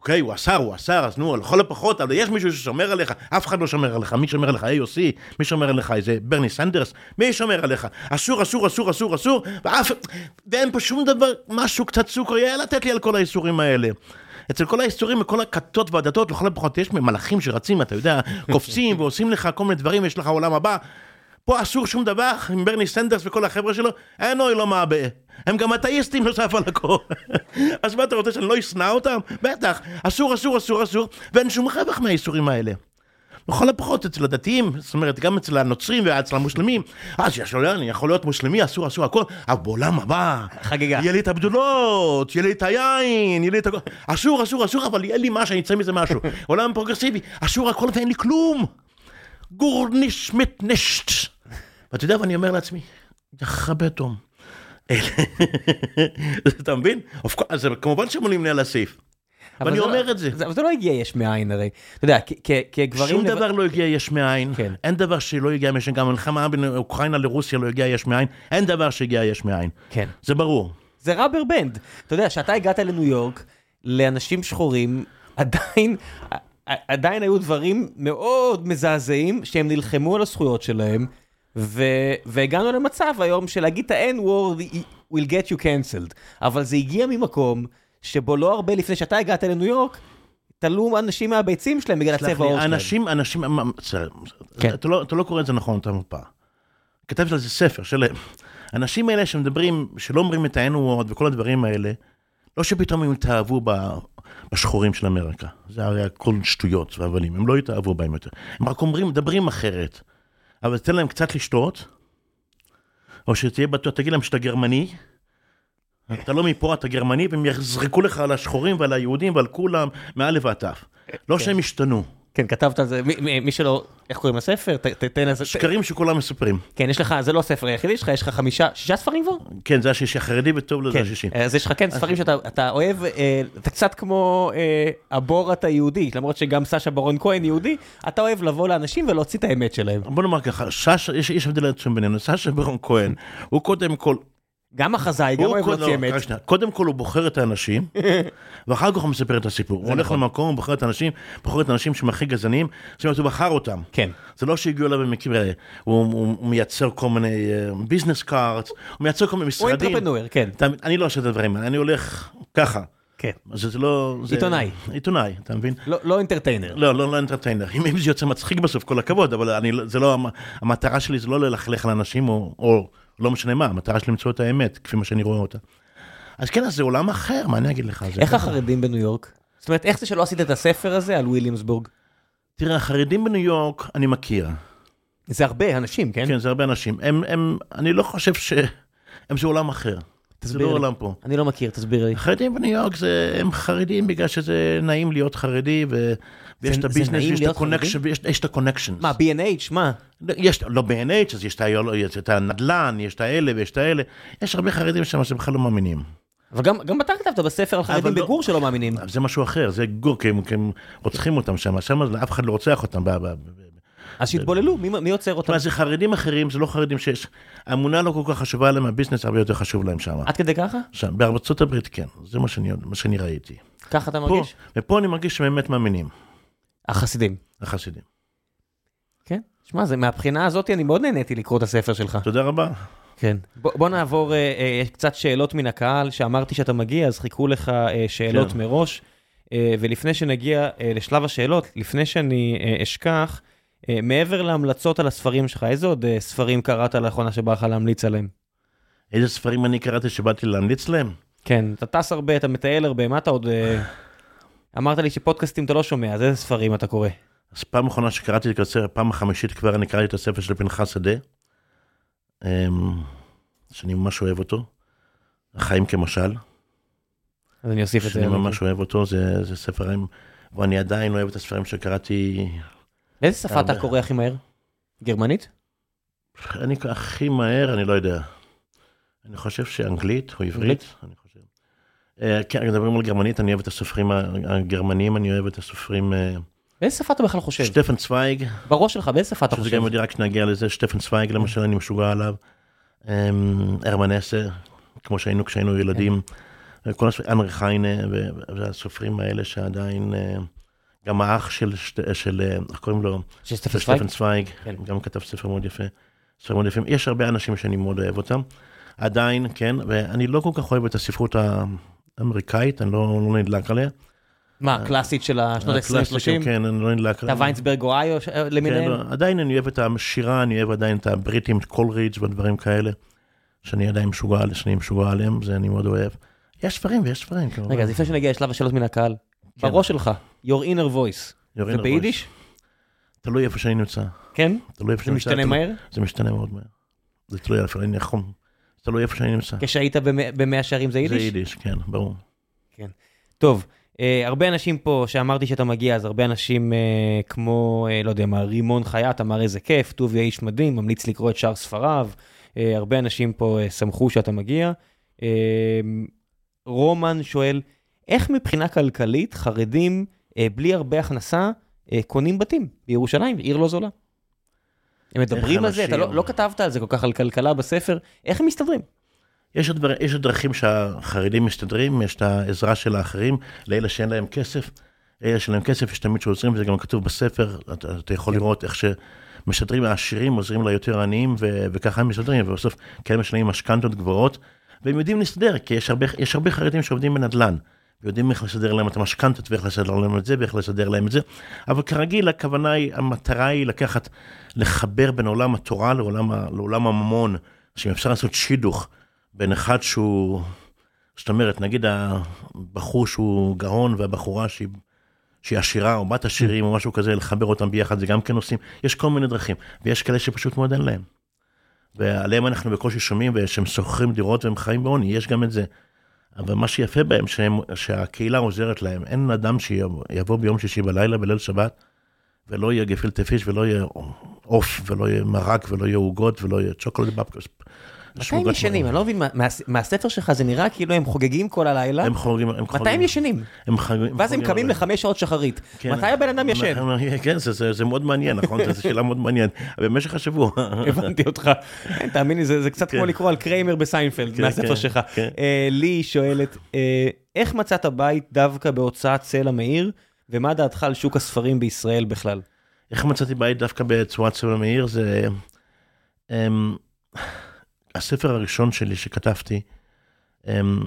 אוקיי, הוא אסר, הוא אסר, אז נו, לכל הפחות, אבל יש מישהו ששומר עליך, אף אחד לא שומר עליך, מי שומר עליך, AOC, מי שומר עליך, איזה ברני סנדרס, מי שומר עליך? אסור, אסור, אסור, אסור, אסור, ואף, ואין פה שום דבר, משהו, קצת סוכר, יהיה לתת לי על כל האיסורים האלה. אצל כל האיסורים וכל הכתות והדתות, לכל הפחות יש מלאכים שרצים, אתה יודע, קופצים ועושים לך כל מיני דברים, יש לך עולם הבא. פה אסור שום דבר, עם ברני סנדרס וכל החבר'ה שלו, אין עולם הבא. הם גם אתאיסטים נוסף על הכל. אז מה אתה רוצה שאני לא אשנא אותם? בטח, אסור, אסור, אסור, אסור, ואין שום רווח מהאיסורים האלה. לכל הפחות אצל הדתיים, זאת אומרת, גם אצל הנוצרים ואצל המוסלמים, אז יש לו, אני יכול להיות מוסלמי, אסור, אסור, הכל, אבל בעולם הבא, חגיגה. יהיה לי את הבתולות, יהיה לי את היין, יהיה לי את הכל, אסור, אסור, אסור, אבל יהיה לי משהו, אני אצא מזה משהו. עולם פרוגרסיבי, אסור הכל ואין לי כלום. גור ניש מת נשט. ואתה יודע, ואני אומר לעצמי, יכבה תום. אתה מבין? אז כמובן שהם עולים לי על הסעיף. אבל ואני זה אומר לא- את זה. אבל זה לא הגיע יש מאין הרי. אתה יודע, כגברים... שום דבר לא הגיע יש מאין, כן. אין דבר שלא הגיע יש מאין, גם המלחמה בין אוקראינה לרוסיה לא הגיע יש מאין, אין דבר שהגיע יש מאין, כן. זה ברור. זה ראבר בנד. אתה יודע, כשאתה הגעת לניו יורק, לאנשים שחורים, עדיין, עדיין היו דברים מאוד מזעזעים שהם נלחמו על הזכויות שלהם, והגענו למצב היום של להגיד את ה-N-word will get you cancelled. אבל זה הגיע ממקום שבו לא הרבה לפני שאתה הגעת לניו יורק, תלו אנשים מהביצים שלהם בגלל הצבע העור שלהם. אנשים, אנשים, כן. אתה לא- אתה לא קורא את זה נכון, אתה מפה. כתבתי על זה ספר שלם. האנשים האלה שמדברים, שלא אומרים את ה-N-word וכל הדברים האלה, לא שפתאום הם התאהבו בשחורים של אמריקה. זה הרי הכל שטויות והבלים, הם לא התאהבו בהם יותר. הם רק אומרים, מדברים אחרת. אבל תן להם קצת לשתות, או שתהיה בטוח, תגיד להם שאתה גרמני, אתה לא מפה, אתה גרמני, והם יזרקו לך על השחורים ועל היהודים ועל כולם, מאלף ועד תף. לא שהם השתנו. כן, כתבת על זה, מי- מי שלא, איך קוראים לספר? ת- ת- תן לזה, שקרים שכולם מספרים. כן, יש לך, זה לא הספר היחידי שלך, יש לך חמישה, שישה ספרים כבר? כן, זה השישי החרדי וטוב לו זה כן, השישי. אז יש לך כן ספרים שאתה אתה אוהב, אה, אתה קצת כמו אה, הבורת היהודי, למרות שגם סשה ברון כהן יהודי, אתה אוהב לבוא לאנשים ולהוציא את האמת שלהם. בוא נאמר ככה, סשה, יש, יש הבדל עצום בינינו, סשה ברון כהן, הוא קודם כל, גם החזאי, גם הוא אוהב אמת. שנייה. קודם כל הוא בוחר את האנשים, ואחר כך הוא מספר את הסיפור. הוא הולך נכון. למקום, הוא בוחר את האנשים, בוחר את האנשים שהם הכי גזעניים, זאת אומרת, הוא בחר אותם. כן. זה לא שהגיעו אליו במקרה, הוא, הוא, הוא מייצר כל מיני ביזנס קארט, הוא מייצר כל מיני הוא משרדים. אינטרפנואר, כן. אני לא עושה את הדברים האלה, אני הולך ככה. כן. זה לא... זה- עיתונאי. עיתונאי, אתה מבין? לא- לא אינטרטיינר. לא, לא, לא אנטרטיינר. אם אם זה יוצא מצחיק בסוף, כל הכבוד, אבל אני, לא- זה לא, המ- המטרה שלי זה לא ללכלך על אנשים, או, או לא משנה מה, המטרה שלי למצוא את האמת, כפי מה שאני רואה אותה. אז כן, אז זה עולם אחר, מה אני אגיד לך? זה איך. החרדים בניו יורק? זאת אומרת, איך זה שלא עשית את הספר הזה על וויליאמסבורג? תראה, החרדים בניו יורק, אני מכיר. זה הרבה אנשים, כן? כן, זה הרבה אנשים. הם, הם, אני לא חושב ש... הם זה עולם אחר. זה תסביר לא לי. עולם פה. אני לא מכיר, תסביר לי. החרדים בניו יורק זה, הם חרדים בגלל שזה נעים להיות חרדי, ו... ויש את ה business, ויש את ה connection, ויש יש את ה connection. מה, B&H? מה? יש, לא B&H, אז יש את, ה- יש את הנדל"ן, יש את האלה ויש את האלה. יש הרבה חרדים שם שבכלל לא מאמינים. אבל גם גם אתה כתבת בספר על חרדים לא- בגור שלא מאמינים. זה משהו אחר, זה גור, כי הם, כי הם רוצחים אותם שם, שם אף אחד לא רוצח אותם. ב- ב- ב- אז שיתבוללו, מי מי עוצר אותם? מה זה חרדים אחרים, זה לא חרדים שיש, האמונה לא כל כך חשובה להם, הביזנס הרבה יותר חשוב להם שם. עד כדי ככה? שם, בארצות הברית כן, זה מה שאני, מה שאני ראיתי. ככה אתה פה, מרגיש? ופה אני מרגיש שהם באמת מאמינים, החסידים. החסידים. כן? שמע, זה מהבחינה הזאת אני מאוד נהניתי לקרוא את הספר שלך. תודה רבה. כן. בוא, בוא נעבור אה, אה, קצת שאלות מן הקהל, שאמרתי שאתה מגיע, אז חיכו לך אה, שאלות כן. מראש. אה, ולפני שנגיע אה, לשלב השאלות, לפני שאני אה, אשכח, אה, מעבר להמלצות על הספרים שלך, איזה עוד אה, ספרים קראת לאחרונה שבא לך להמליץ עליהם? איזה ספרים אני קראתי שבאתי להמליץ להם? כן, אתה טס הרבה, אתה מטייל הרבה, מה אתה עוד... אמרת לי שפודקאסטים אתה לא שומע, אז איזה ספרים אתה קורא? אז פעם אחרונה שקראתי את הספר, פעם החמישית כבר אני קראתי את הספר של פנחס שדה, אמ, שאני ממש אוהב אותו, החיים כמשל, אז אני אוסיף את זה. שאני ממש אוהב אותו, זה, זה ספרים, ואני עדיין אוהב את הספרים שקראתי, באיזה שפה אתה הרבה. קורא הכי מהר? גרמנית? אני הכי מהר, אני לא יודע. אני חושב שאנגלית או אנגלית? עברית, אני חושב. אה, כן, מדברים על גרמנית, אני אוהב את הסופרים הגרמנים, אני אוהב את הסופרים... אה, באיזה שפה אתה בכלל חושב? שטפן צוויג, בראש שלך, באיזה שפה אתה שזה חושב? גם יודיע רק שנגיע לזה, שטפן צוויג למשל, אני משוגע עליו. אמ, הרמן אסה, כמו שהיינו כשהיינו ילדים. כל הסופרים, אנרי חיינה, והסופרים האלה שעדיין, אה, גם האח של, אה, איך קוראים לו? של סטפן צוויג? שטפן צוויג, כן. גם כתב ספר מאוד יפה. ספר מאוד יפים. יש הרבה אנשים שאני מאוד אוהב אותם. עדיין, כן, ואני לא כל כך אוהב את הספרות האמריקאית, אני לא, לא נדלק עליה. מה, הקלאסית של השנות הקלאסיקה, ה-20-30? כן, אני לא נדלק אתה ויינסברג אוהיו ש- כן, למיניהם? לא, עדיין אני אוהב את השירה, אני אוהב עדיין את הבריטים, את קולרידג' ודברים כאלה, שאני עדיין משוגע, שאני משוגע עליהם, זה אני מאוד אוהב. יש ספרים ויש ספרים, כמובן. רגע, אז לפני שנגיע לשלב השאלות מן הקהל, כן. בראש שלך, your inner voice, יורין זה הראש. ביידיש? תלוי איפה שאני נמצא. כן? תלוי איפה זה שאני נמצא. משתנה תלוי- מהר? זה משתנה מאוד מהר. זה תלוי איפה אני נכון. תלוי איפה שאני נמצא. כשהיית במ- במאה שערים זה זה יידיש? יידיש, כן, ברור. טוב, אה, הרבה אנשים פה, שאמרתי שאתה מגיע, אז הרבה אנשים אה, כמו, אה, לא יודע מה, רימון חייט אמר איזה כיף, טוביה איש מדהים, ממליץ לקרוא את שאר ספריו. אה, הרבה אנשים פה אה, שמחו שאתה מגיע. אה, רומן שואל, איך מבחינה כלכלית חרדים אה, בלי הרבה הכנסה אה, קונים בתים בירושלים, עיר לא זולה? הם מדברים על זה, אתה לא, לא כתבת על זה כל כך על כלכלה בספר, איך הם מסתדרים? יש הדבר, יש הדרכים שהחרדים מסתדרים, יש את העזרה של האחרים, לאלה שאין להם כסף. אלה שאין להם כסף, יש תמיד שעוזרים, וזה גם כתוב בספר, אתה, אתה יכול לראות איך שמשדרים העשירים, עוזרים ליותר עניים, ו- וככה הם מסתדרים, ובסוף כאלה משלמים משכנתות גבוהות, והם יודעים להסתדר, כי יש הרבה, יש הרבה חרדים שעובדים בנדל"ן, ויודעים איך לסדר להם את המשכנתות, ואיך לסדר להם את זה, ואיך לסדר להם את זה, אבל כרגיל הכוונה היא, המטרה היא לקחת, לחבר בין עולם התורה לעולם, לעולם הממון, שאם אפשר לעשות שידוך. בין אחד שהוא, זאת אומרת, נגיד הבחור שהוא גאון והבחורה שהיא, שהיא עשירה או בת עשירים או משהו כזה, לחבר אותם ביחד, זה גם כן עושים, יש כל מיני דרכים, ויש כאלה שפשוט מאוד אין להם. ועליהם אנחנו בקושי שומעים, ושהם שוכרים דירות והם חיים בעוני, יש גם את זה. אבל מה שיפה בהם, שהם, שהקהילה עוזרת להם, אין אדם שיבוא ביום שישי בלילה, בליל שבת, ולא יהיה גפילטה פיש, ולא יהיה עוף, ולא יהיה מרק, ולא יהיה עוגות, ולא יהיה chocolate babkas. מתי הם ישנים? אני לא מבין, מה- מה- מהספר שלך זה נראה כאילו הם חוגגים כל הלילה. הם חוגגים, הם מתי הם ישנים? הם חגים, ואז הם קמים לחמש שעות שחרית. כן. מתי הבן אדם ישן? כן, זה, מאוד מעניין, נכון? זו שאלה מאוד מעניינת. במשך השבוע. הבנתי אותך. כן, תאמין לי, זה קצת כמו כן. לקרוא על קריימר בסיינפלד, מהספר שלך. אה, לי שואלת, אה, איך מצאת בית דווקא בהוצאת סלע מאיר, ומה דעתך על שוק הספרים בישראל בכלל? איך מצאתי בית דווקא בצורת סבל מאיר? זה... הספר הראשון שלי שכתבתי, אמ,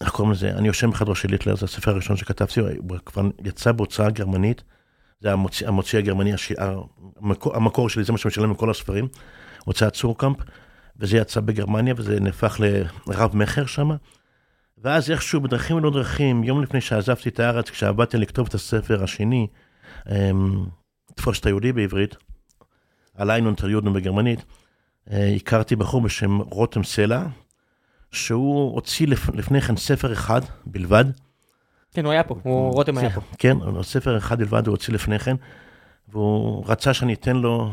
איך קוראים לזה? אני יושן בחדרו של היטלר, זה הספר הראשון שכתבתי, הוא כבר יצא בהוצאה גרמנית. זה המוציא, המוציא הגרמני. המקור, המקור שלי, זה מה שמשלם לכל הספרים. הוצאת צורקאמפ, וזה יצא בגרמניה, וזה נהפך לרב מכר שם. ואז איכשהו בדרכים ולא דרכים, יום לפני שעזבתי את הארץ, כשעבדתי לכתוב את הספר השני, אמ, תפוס את היהודי בעברית, עלינו את היהודים בגרמנית, הכרתי בחור בשם רותם סלע, שהוא הוציא לפ... לפני כן ספר אחד בלבד. כן, הוא היה פה, הוא- רותם היה פה. כן, ספר אחד בלבד הוא הוציא לפני כן, והוא רצה שאני אתן לו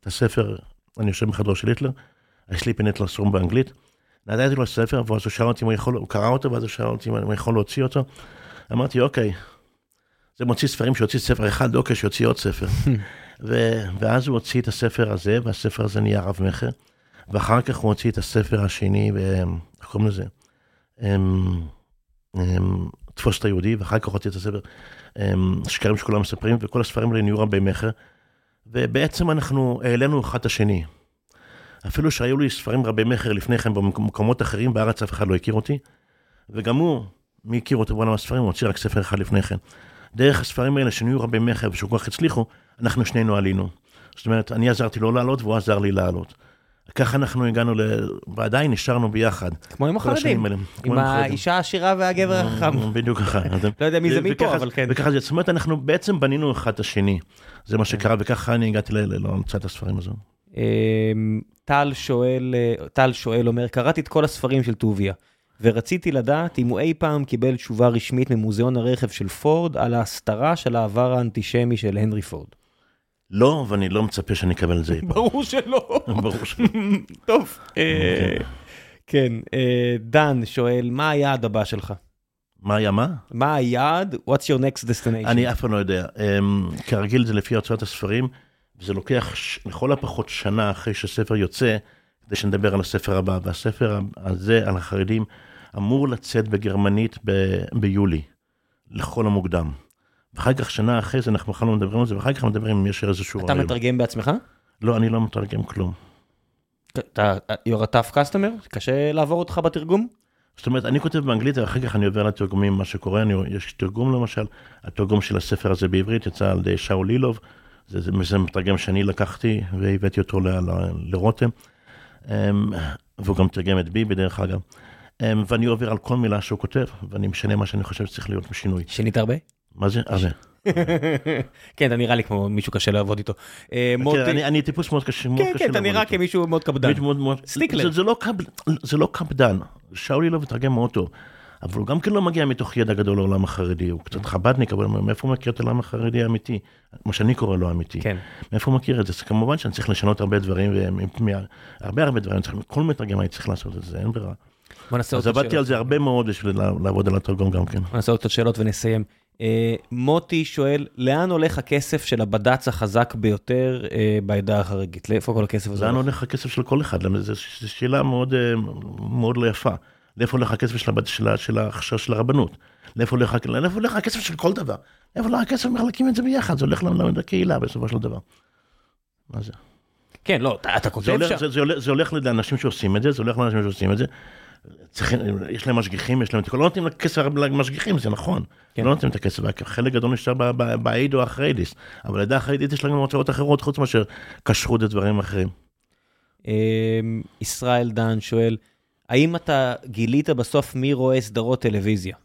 את הספר, אני יושב בחדרו של היטלר, יש לי פינט לסרום באנגלית. נתתי לו ספר, ואז הוא שאל אותי אם הוא יכול, הוא קרא אותו, ואז הוא שאל אותי אם הוא יכול להוציא אותו. אמרתי, אוקיי, זה מוציא ספרים שיוציא ספר אחד, אוקיי, שיוציא עוד ספר. ו- ואז הוא הוציא את הספר הזה, והספר הזה נהיה רב מכר, ואחר כך הוא הוציא את הספר השני, איך קוראים לזה? אמ, אמ, תפוס את היהודי, ואחר כך הוציא את הספר אמ, שקרים שכולם מספרים, וכל הספרים האלה נהיו רבי מכר, ובעצם אנחנו העלינו אחד את השני. אפילו שהיו לי ספרים רבי מכר לפני כן במקומות אחרים, בארץ אף אחד לא הכיר אותי, וגם הוא, מי הכיר אותו בעולם הספרים, הוא הוציא רק ספר אחד לפני כן. דרך הספרים האלה שנהיו רבי מכר ושכל כך הצליחו, אנחנו שנינו עלינו. זאת אומרת, אני עזרתי לו לעלות והוא עזר לי לעלות. ככה אנחנו הגענו ל... ועדיין נשארנו ביחד. כמו עם החרדים, האלה. עם. האישה העשירה והגבר החכם. בדיוק ככה. לא יודע מי זה מפה, וככה- אבל כן. וככה זה, זאת אומרת, אנחנו בעצם בנינו אחד את השני. זה מה שקרה, וככה אני הגעתי להמצאת הספרים הזו. אמ, טל שואל, אה, טל שואל, אומר, קראתי את כל הספרים של טוביה, ורציתי לדעת אם הוא אי פעם קיבל תשובה רשמית ממוזיאון הרכב של פורד על ההסתרה של העבר האנטישמי של הנרי פורד. לא, ואני לא מצפה שאני אקבל את זה. ברור שלא. ברור ש... טוב. אה, כן, אה, דן שואל, מה היעד הבא שלך? מה היה מה? מה היעד? What's your next destination? אני אף פעם לא יודע. אמ, כרגיל זה לפי הוצאת הספרים, וזה לוקח לכל הפחות שנה אחרי שספר יוצא, כדי שנדבר על הספר הבא. והספר הזה, על החרדים, אמור לצאת בגרמנית ביולי, לכל המוקדם. ואחר כך, שנה אחרי זה, אנחנו בכלל לא מדברים על זה, ואחר כך מדברים אם יש איזשהו... אתה רעיון. מתרגם בעצמך? לא, אני לא מתרגם כלום. אתה you're a tough customer? קשה לעבור אותך בתרגום? זאת אומרת, אני כותב באנגלית, ואחר כך אני עובר לתרגומים, מה שקורה, אני, יש תרגום למשל, התרגום של הספר הזה בעברית יצא על ידי שאול לילוב, זה, זה, זה מתרגם שאני לקחתי והבאתי אותו ל, ל, לרותם, אמ, והוא גם תרגם את ביבי דרך אגב, אמ, ואני עובר על כל מילה שהוא כותב, ואני משנה מה שאני חושב שצריך להיות בשינוי. שינית הרבה? מה זה? הרבה. כן, אתה נראה לי כמו מישהו קשה לעבוד איתו. אה, כן, אני, טיפוס מאוד קשה, מאוד כן, קשה כן, אתה לעבוד נראה איתו. כמישהו מאוד קפדן. סטיקלר. זה, זה, לא זה לא קפדן, שאולי לא מתרגם מאוד טוב, אבל הוא גם כן לא מגיע מתוך ידע גדול לעולם החרדי, הוא קצת חבדניק, אבל מאיפה הוא מכיר את העולם החרדי האמיתי, מה שאני קורא לו אמיתי, כן. מאיפה הוא מכיר את זה, אז כמובן שאני צריך לשנות הרבה דברים, והרבה הרבה דברים, כל מתרגם אני צריך לעשות את זה, אין ברירה. בוא נעשה אז עוד עבדתי על שאלות. זה הרבה מאוד בשביל לעבוד על התרגום גם כן. בוא נעשה עוד שאלות ונסיים. אה, מוטי שואל, לאן הולך הכסף של הבד"ץ החזק ביותר אה, בעדה החרדית? לאיפה כל הכסף הזה לאן הולך? הכסף של כל אחד? זו שאלה מאוד, אה, מאוד לא יפה. לאיפה הולך הכסף של, הבת- של, של, של, של הרבנות? לאיפה הולך, לאיפה הולך הכסף של כל דבר? לאיפה הולך הכסף? מחלקים את זה ביחד, זה הולך לקהילה בסופו של דבר. מה זה? כן, לא, אתה- כותב שם. זה, זה, הולך, זה הולך לאנשים שעושים את זה, זה הולך לאנשים שעושים את זה. צריכים, יש להם משגיחים, יש להם את הכל, לא נותנים כסף למשגיחים, זה נכון. כן. לא נותנים את הכסף, חלק גדול נשאר בעיד או החרדיס. אבל לעדה החרדית יש להם הוצאות אחרות, חוץ מאשר כשרות ודברים אחרים. אה, ישראל דן שואל, האם אתה גילית בסוף מי רואה סדרות טלוויזיה?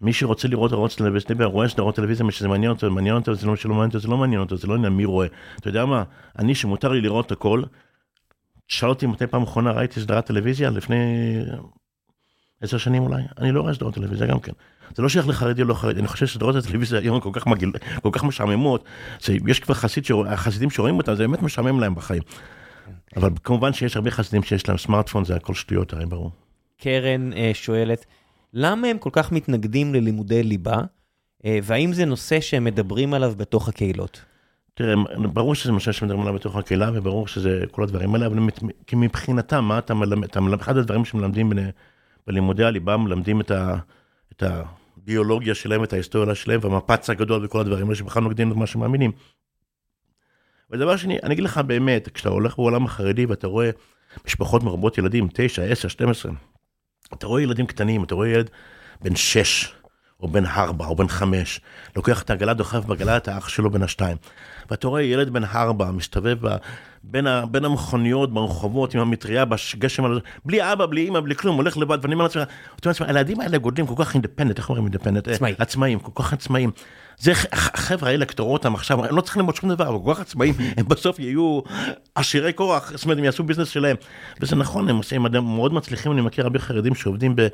מי שרוצה לראות ערוץ טלוויזיה, רואה סדרות טלוויזיה, מי שזה מעניין אותו, מעניין אותו, זה לא מעניין אותו, זה לא מעניין אותו, זה לא עניין מי רואה. אתה יודע מה, אני שמותר לי לראות הכל, שאל אותי מתי פעם אחרונה ראיתי סדרת טלוויזיה, לפני עשר שנים אולי, אני לא רואה סדרות טלוויזיה גם כן. זה לא שייך לחרדי או לא חרדי, אני חושב שסדרות הטלוויזיה היום כל כך, מגעיל, כל כך משעממות, שיש כבר חסיד, שרוא- החסידים שרואים אותם, זה באמת משעמם להם בחיים. אבל כמובן שיש הרבה חסידים שיש להם סמארטפון, זה הכל שטויות, הרי ברור. קרן אה, שואלת, למה הם כל כך מתנגדים ללימודי ליבה, אה, והאם זה נושא שהם מדברים עליו בתוך הקהילות? תראה, ברור שזה מה שמדברים עליו בתוך הקהילה, וברור שזה כל הדברים האלה, אבל כי מבחינתם, מה אתה מלמד, אתה מלמד, אחד הדברים שמלמדים ב- בלימודי הליבה, מלמדים את, ה, את הביולוגיה שלהם, את ההיסטוריה שלהם, והמפץ הגדול וכל הדברים האלה שבכלל נוגדים את מה שמאמינים. ודבר שני, אני אגיד לך באמת, כשאתה הולך בעולם החרדי ואתה רואה משפחות מרובות ילדים, 9, 10, 12, אתה רואה ילדים קטנים, אתה רואה ילד בן 6, או בן 4, או בן 5, לוקח את העגלה, דוחף בעגלה את האח שלו בן השתיים. ואתה רואה ילד בן 4 מסתובב בין, ה, בין המכוניות ברחובות עם המטריה בגשם, בלי אבא, בלי אמא, בלי כלום, הולך לבד, ואני אומר לעצמי, הילדים האלה גודלים כל כך independent, איך אומרים independent? עצמאי. עצמאים, כל כך עצמאים. זה החבר'ה האלה, רואה אותם עכשיו, הם לא צריכים ללמוד שום דבר, אבל כל כך עצמאים, הם בסוף יהיו עשירי כוח, זאת אומרת, הם יעשו ביזנס שלהם. וזה נכון, הם עושים, הם מאוד מצליחים, אני מכיר הרבה חרדים שעובדים ב,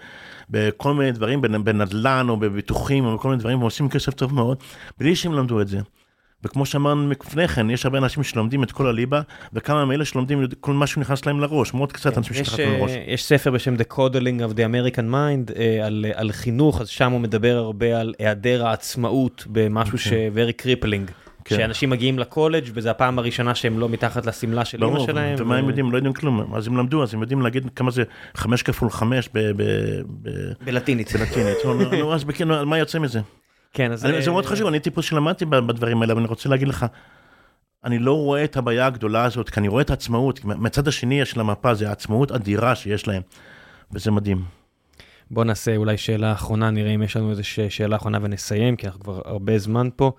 בכל מיני דברים, בנ- בנדל"ן או בביטוחים או בכל מיני דברים, ועושים כסף טוב מאוד, בלי שהם למדו את זה. וכמו שאמרנו לפני כן, יש הרבה אנשים שלומדים את כל הליבה, וכמה מאלה שלומדים כל מה שנכנס להם לראש, מאוד קצת אנשים יש, שנכנס להם לראש. אה, יש ספר בשם The Coddling of the American Mind אה, על, על חינוך, אז שם הוא מדבר הרבה על היעדר העצמאות במשהו ש... very crippling. כן. שאנשים מגיעים לקולג' וזו הפעם הראשונה שהם לא מתחת לשמלה של אמא שלהם. ומה הם ו- יודעים? לא יודעים כלום. אז הם למדו, אז הם יודעים להגיד כמה זה חמש כפול חמש ב- ב- ב- בלטינית. בלטינית. נו, אז מה יוצא מזה? כן, אז... אני- אה, זה מאוד חשוב, אני טיפוס שלמדתי בדברים האלה, אבל אני רוצה להגיד לך, אני לא רואה את הבעיה הגדולה הזאת, כי אני רואה את העצמאות, כי מהצד השני של המפה זה העצמאות אדירה שיש להם, וזה מדהים. בוא נעשה אולי שאלה אחרונה, נראה אם יש לנו איזו שאלה אחרונה ונסיים, כי אנחנו כבר הרבה זמן פה.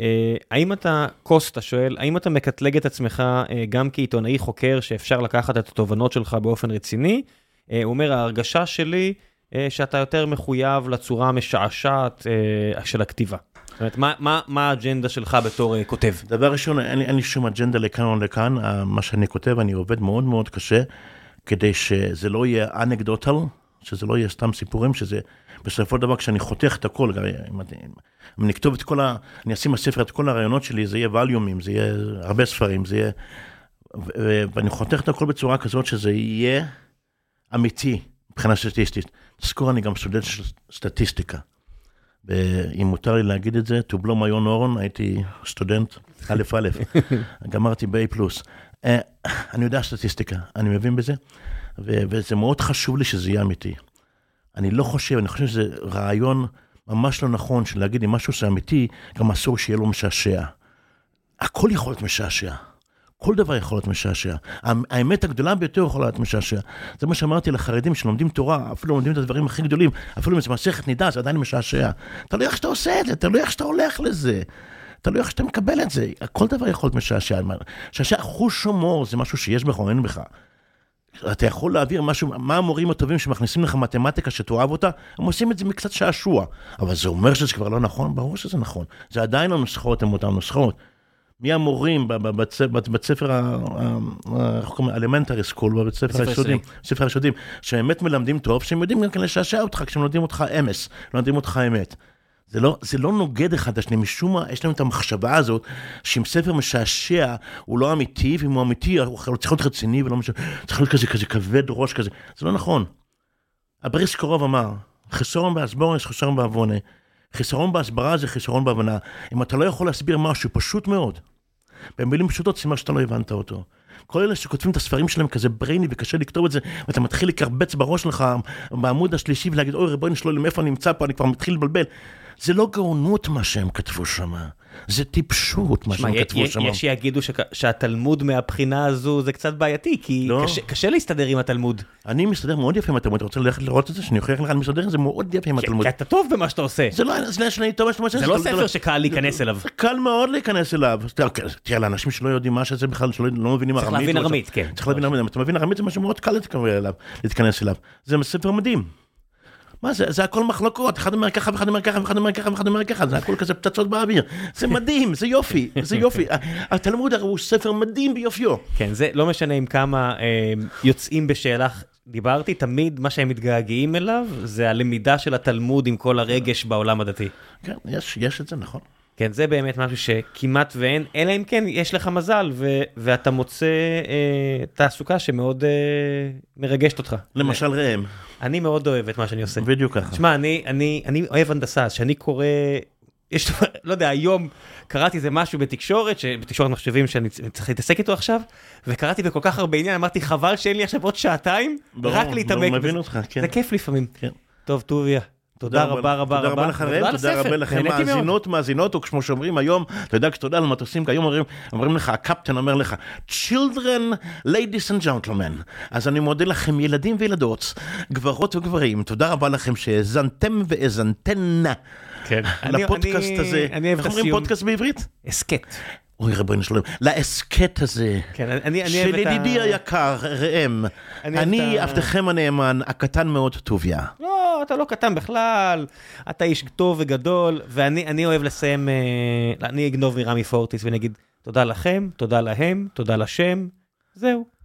אה, האם אתה, קוסטה שואל, האם אתה מקטלג את עצמך אה, גם כעיתונאי חוקר שאפשר לקחת את התובנות שלך באופן רציני? אה, הוא אומר, ההרגשה שלי אה, שאתה יותר מחויב לצורה המשעשעת אה, של הכתיבה. זאת אומרת, מה, מה, מה האג'נדה שלך בתור אה, כותב? דבר ראשון, אין, אין לי שום אג'נדה לכאן או לכאן, אה, מה שאני כותב, אני עובד מאוד מאוד קשה, כדי שזה לא יהיה אנקדוטל, שזה לא יהיה סתם סיפורים, שזה בסופו של דבר כשאני חותך את הכל, אם, אם אני אכתוב את כל ה... אני אשים בספר את כל הרעיונות שלי, זה יהיה ווליומים, זה יהיה הרבה ספרים, זה יהיה... ואני חותך את הכל בצורה כזאת שזה יהיה אמיתי מבחינה סטטיסטית. תזכור, אני גם סטודנט של סטטיסטיקה. ואם מותר לי להגיד את זה, to blow my own horn, הייתי סטודנט א' א', גמרתי ב-A פלוס. אה, אני יודע סטטיסטיקה, אני מבין בזה, ו- וזה מאוד חשוב לי שזה יהיה אמיתי. אני לא חושב, אני חושב שזה רעיון ממש לא נכון של להגיד אם משהו זה אמיתי, גם אסור שיהיה לו משעשע. הכל יכול להיות משעשע. כל דבר יכול להיות משעשע. האמ- האמת הגדולה ביותר יכולה להיות משעשע. זה מה שאמרתי לחרדים שלומדים תורה, אפילו לומדים את הדברים הכי גדולים, אפילו אם זה מסכת נידה, זה עדיין משעשע. תלוי איך שאתה עושה את זה, תלוי איך שאתה הולך לזה. תלוי איך שאתה מקבל את זה. כל דבר יכול להיות משעשע. משעשע, חוש הומור זה משהו שיש בך או אין בך. אתה יכול להעביר משהו, מה המורים הטובים שמכניסים לך מתמטיקה שתאהב אותה, הם עושים את זה מקצת שעשוע. אבל זה אומר שזה כבר לא נכון? ברור שזה נכון. זה עדיין הנוסחאות הן אותן נוסחאות. מי המורים ב- ב- בצ- ב- בית ספר, איך קוראים elementary school, בבית ספר היסודים, ספר היסודים, שבאמת מלמדים טוב, שהם יודעים גם כן לשעשע אותך כשהם לומדים אותך אמס, לומדים אותך אמת. זה לא, זה לא נוגד אחד את השני, משום מה, יש לנו את המחשבה הזאת, שאם ספר משעשע, הוא לא אמיתי, ואם הוא אמיתי, הוא צריך להיות רציני ולא משנה, צריך להיות כזה, כזה כבד ראש כזה. זה לא נכון. הבריסקער רב אמר, חיסרון בהסברה, חיסרון בהבנה. חיסרון בהסברה זה חיסרון בהבנה. אם אתה לא יכול להסביר משהו פשוט מאוד, במילים פשוטות סימן שאתה לא הבנת אותו. כל אלה שכותבים את הספרים שלהם כזה ברייני וקשה לכתוב את זה, ואתה מתחיל לקרבץ בראש שלך בעמוד השלישי ולהגיד, אוי ריבונו שלו, מאיפה אני נמצא פה, אני כבר מתחיל לבלבל. זה לא גאונות מה שהם כתבו שם, זה טיפשות מה שהם כתבו שם. יש שיגידו שהתלמוד מהבחינה הזו זה קצת בעייתי, כי לא. קשה- קשה להסתדר עם התלמוד. אני מסתדר מאוד יפה עם התלמוד, אתה רוצה ללכת לראות את זה? שאני אוכיח לך, אני מסתדר עם זה מאוד יפה עם התלמוד. כי אתה טוב במה שאתה עושה. זה לא, זה לא שאני טוב, מה שאתה אומר, זה לא ספר שקל להיכנס אליו. זה קל מאוד להיכנס אליו. תראה, תראה, לאנשים שלא יודעים מה שזה בכלל, שלא לא מבינים צריך ארמית. להבין לא- ארמית, כן. צריך להבין ארמית. אתה מבין ארמית זה משהו מאוד קל להתכנס אליו. זה ספר מדהים. מה זה, זה הכל מחלוקות, אחד אומר ככה ואחד אומר ככה ואחד אומר ככה ואחד אומר ככה, זה הכל כזה פצצות באוויר. זה מדהים, זה יופי, זה יופי. התלמוד הרי הוא ספר מדהים ביופיו. כן, זה לא משנה עם כמה אה, יוצאים בשאלה דיברתי, תמיד מה שהם מתגעגעים אליו זה הלמידה של התלמוד עם כל הרגש בעולם הדתי. כן, יש, יש את זה, נכון. כן, זה באמת משהו שכמעט ואין, אלא אם כן יש לך מזל ו- ואתה מוצא אה, תעסוקה שמאוד אה, מרגשת אותך. למשל ראם, אני מאוד אוהב את מה שאני עושה. בדיוק ככה. תשמע, אני, אני, אני אוהב הנדסה, שאני קורא, יש, לא יודע, היום קראתי איזה משהו בתקשורת, ש- בתקשורת מחשבים שאני צריך להתעסק איתו עכשיו, וקראתי בכל כך הרבה עניין, אמרתי, חבל שאין לי עכשיו עוד שעתיים, ברור, רק ברור, להתעמק מבין בזה. אותך, כן. זה כיף לפעמים. כן. טוב, טוביה, תודה רבה רבה רבה. תודה רבה לך ראם, תודה רבה לכם. מאזינות, מאזינות, או כמו שאומרים היום, אתה יודע, כשאתה עולה על מטוסים, כי היום אומרים, אומרים לך, הקפטן אומר לך, children, ladies and gentlemen. אז אני מודה לכם, ילדים וילדות, גברות וגברים, תודה רבה לכם שהאזנתם והאזנתן כן. לפודקאסט אני- הזה. אני אוהב את איך אומרים הסיום. פודקאסט בעברית? הסכת. אוי רבנו שלום, להסכת הזה. כן, אני- אני של את ה... ידידי היקר, ראם, אני אני את ה- עבדכם הנאמן, הקטן מאוד טוביה. לא, אתה לא קטן בכלל, אתה איש טוב וגדול, ואני אני אוהב לסיים, אה, אני אגנוב מרמי פורטיס ואני אגיד תודה לכם, תודה להם, תודה לשם, זהו.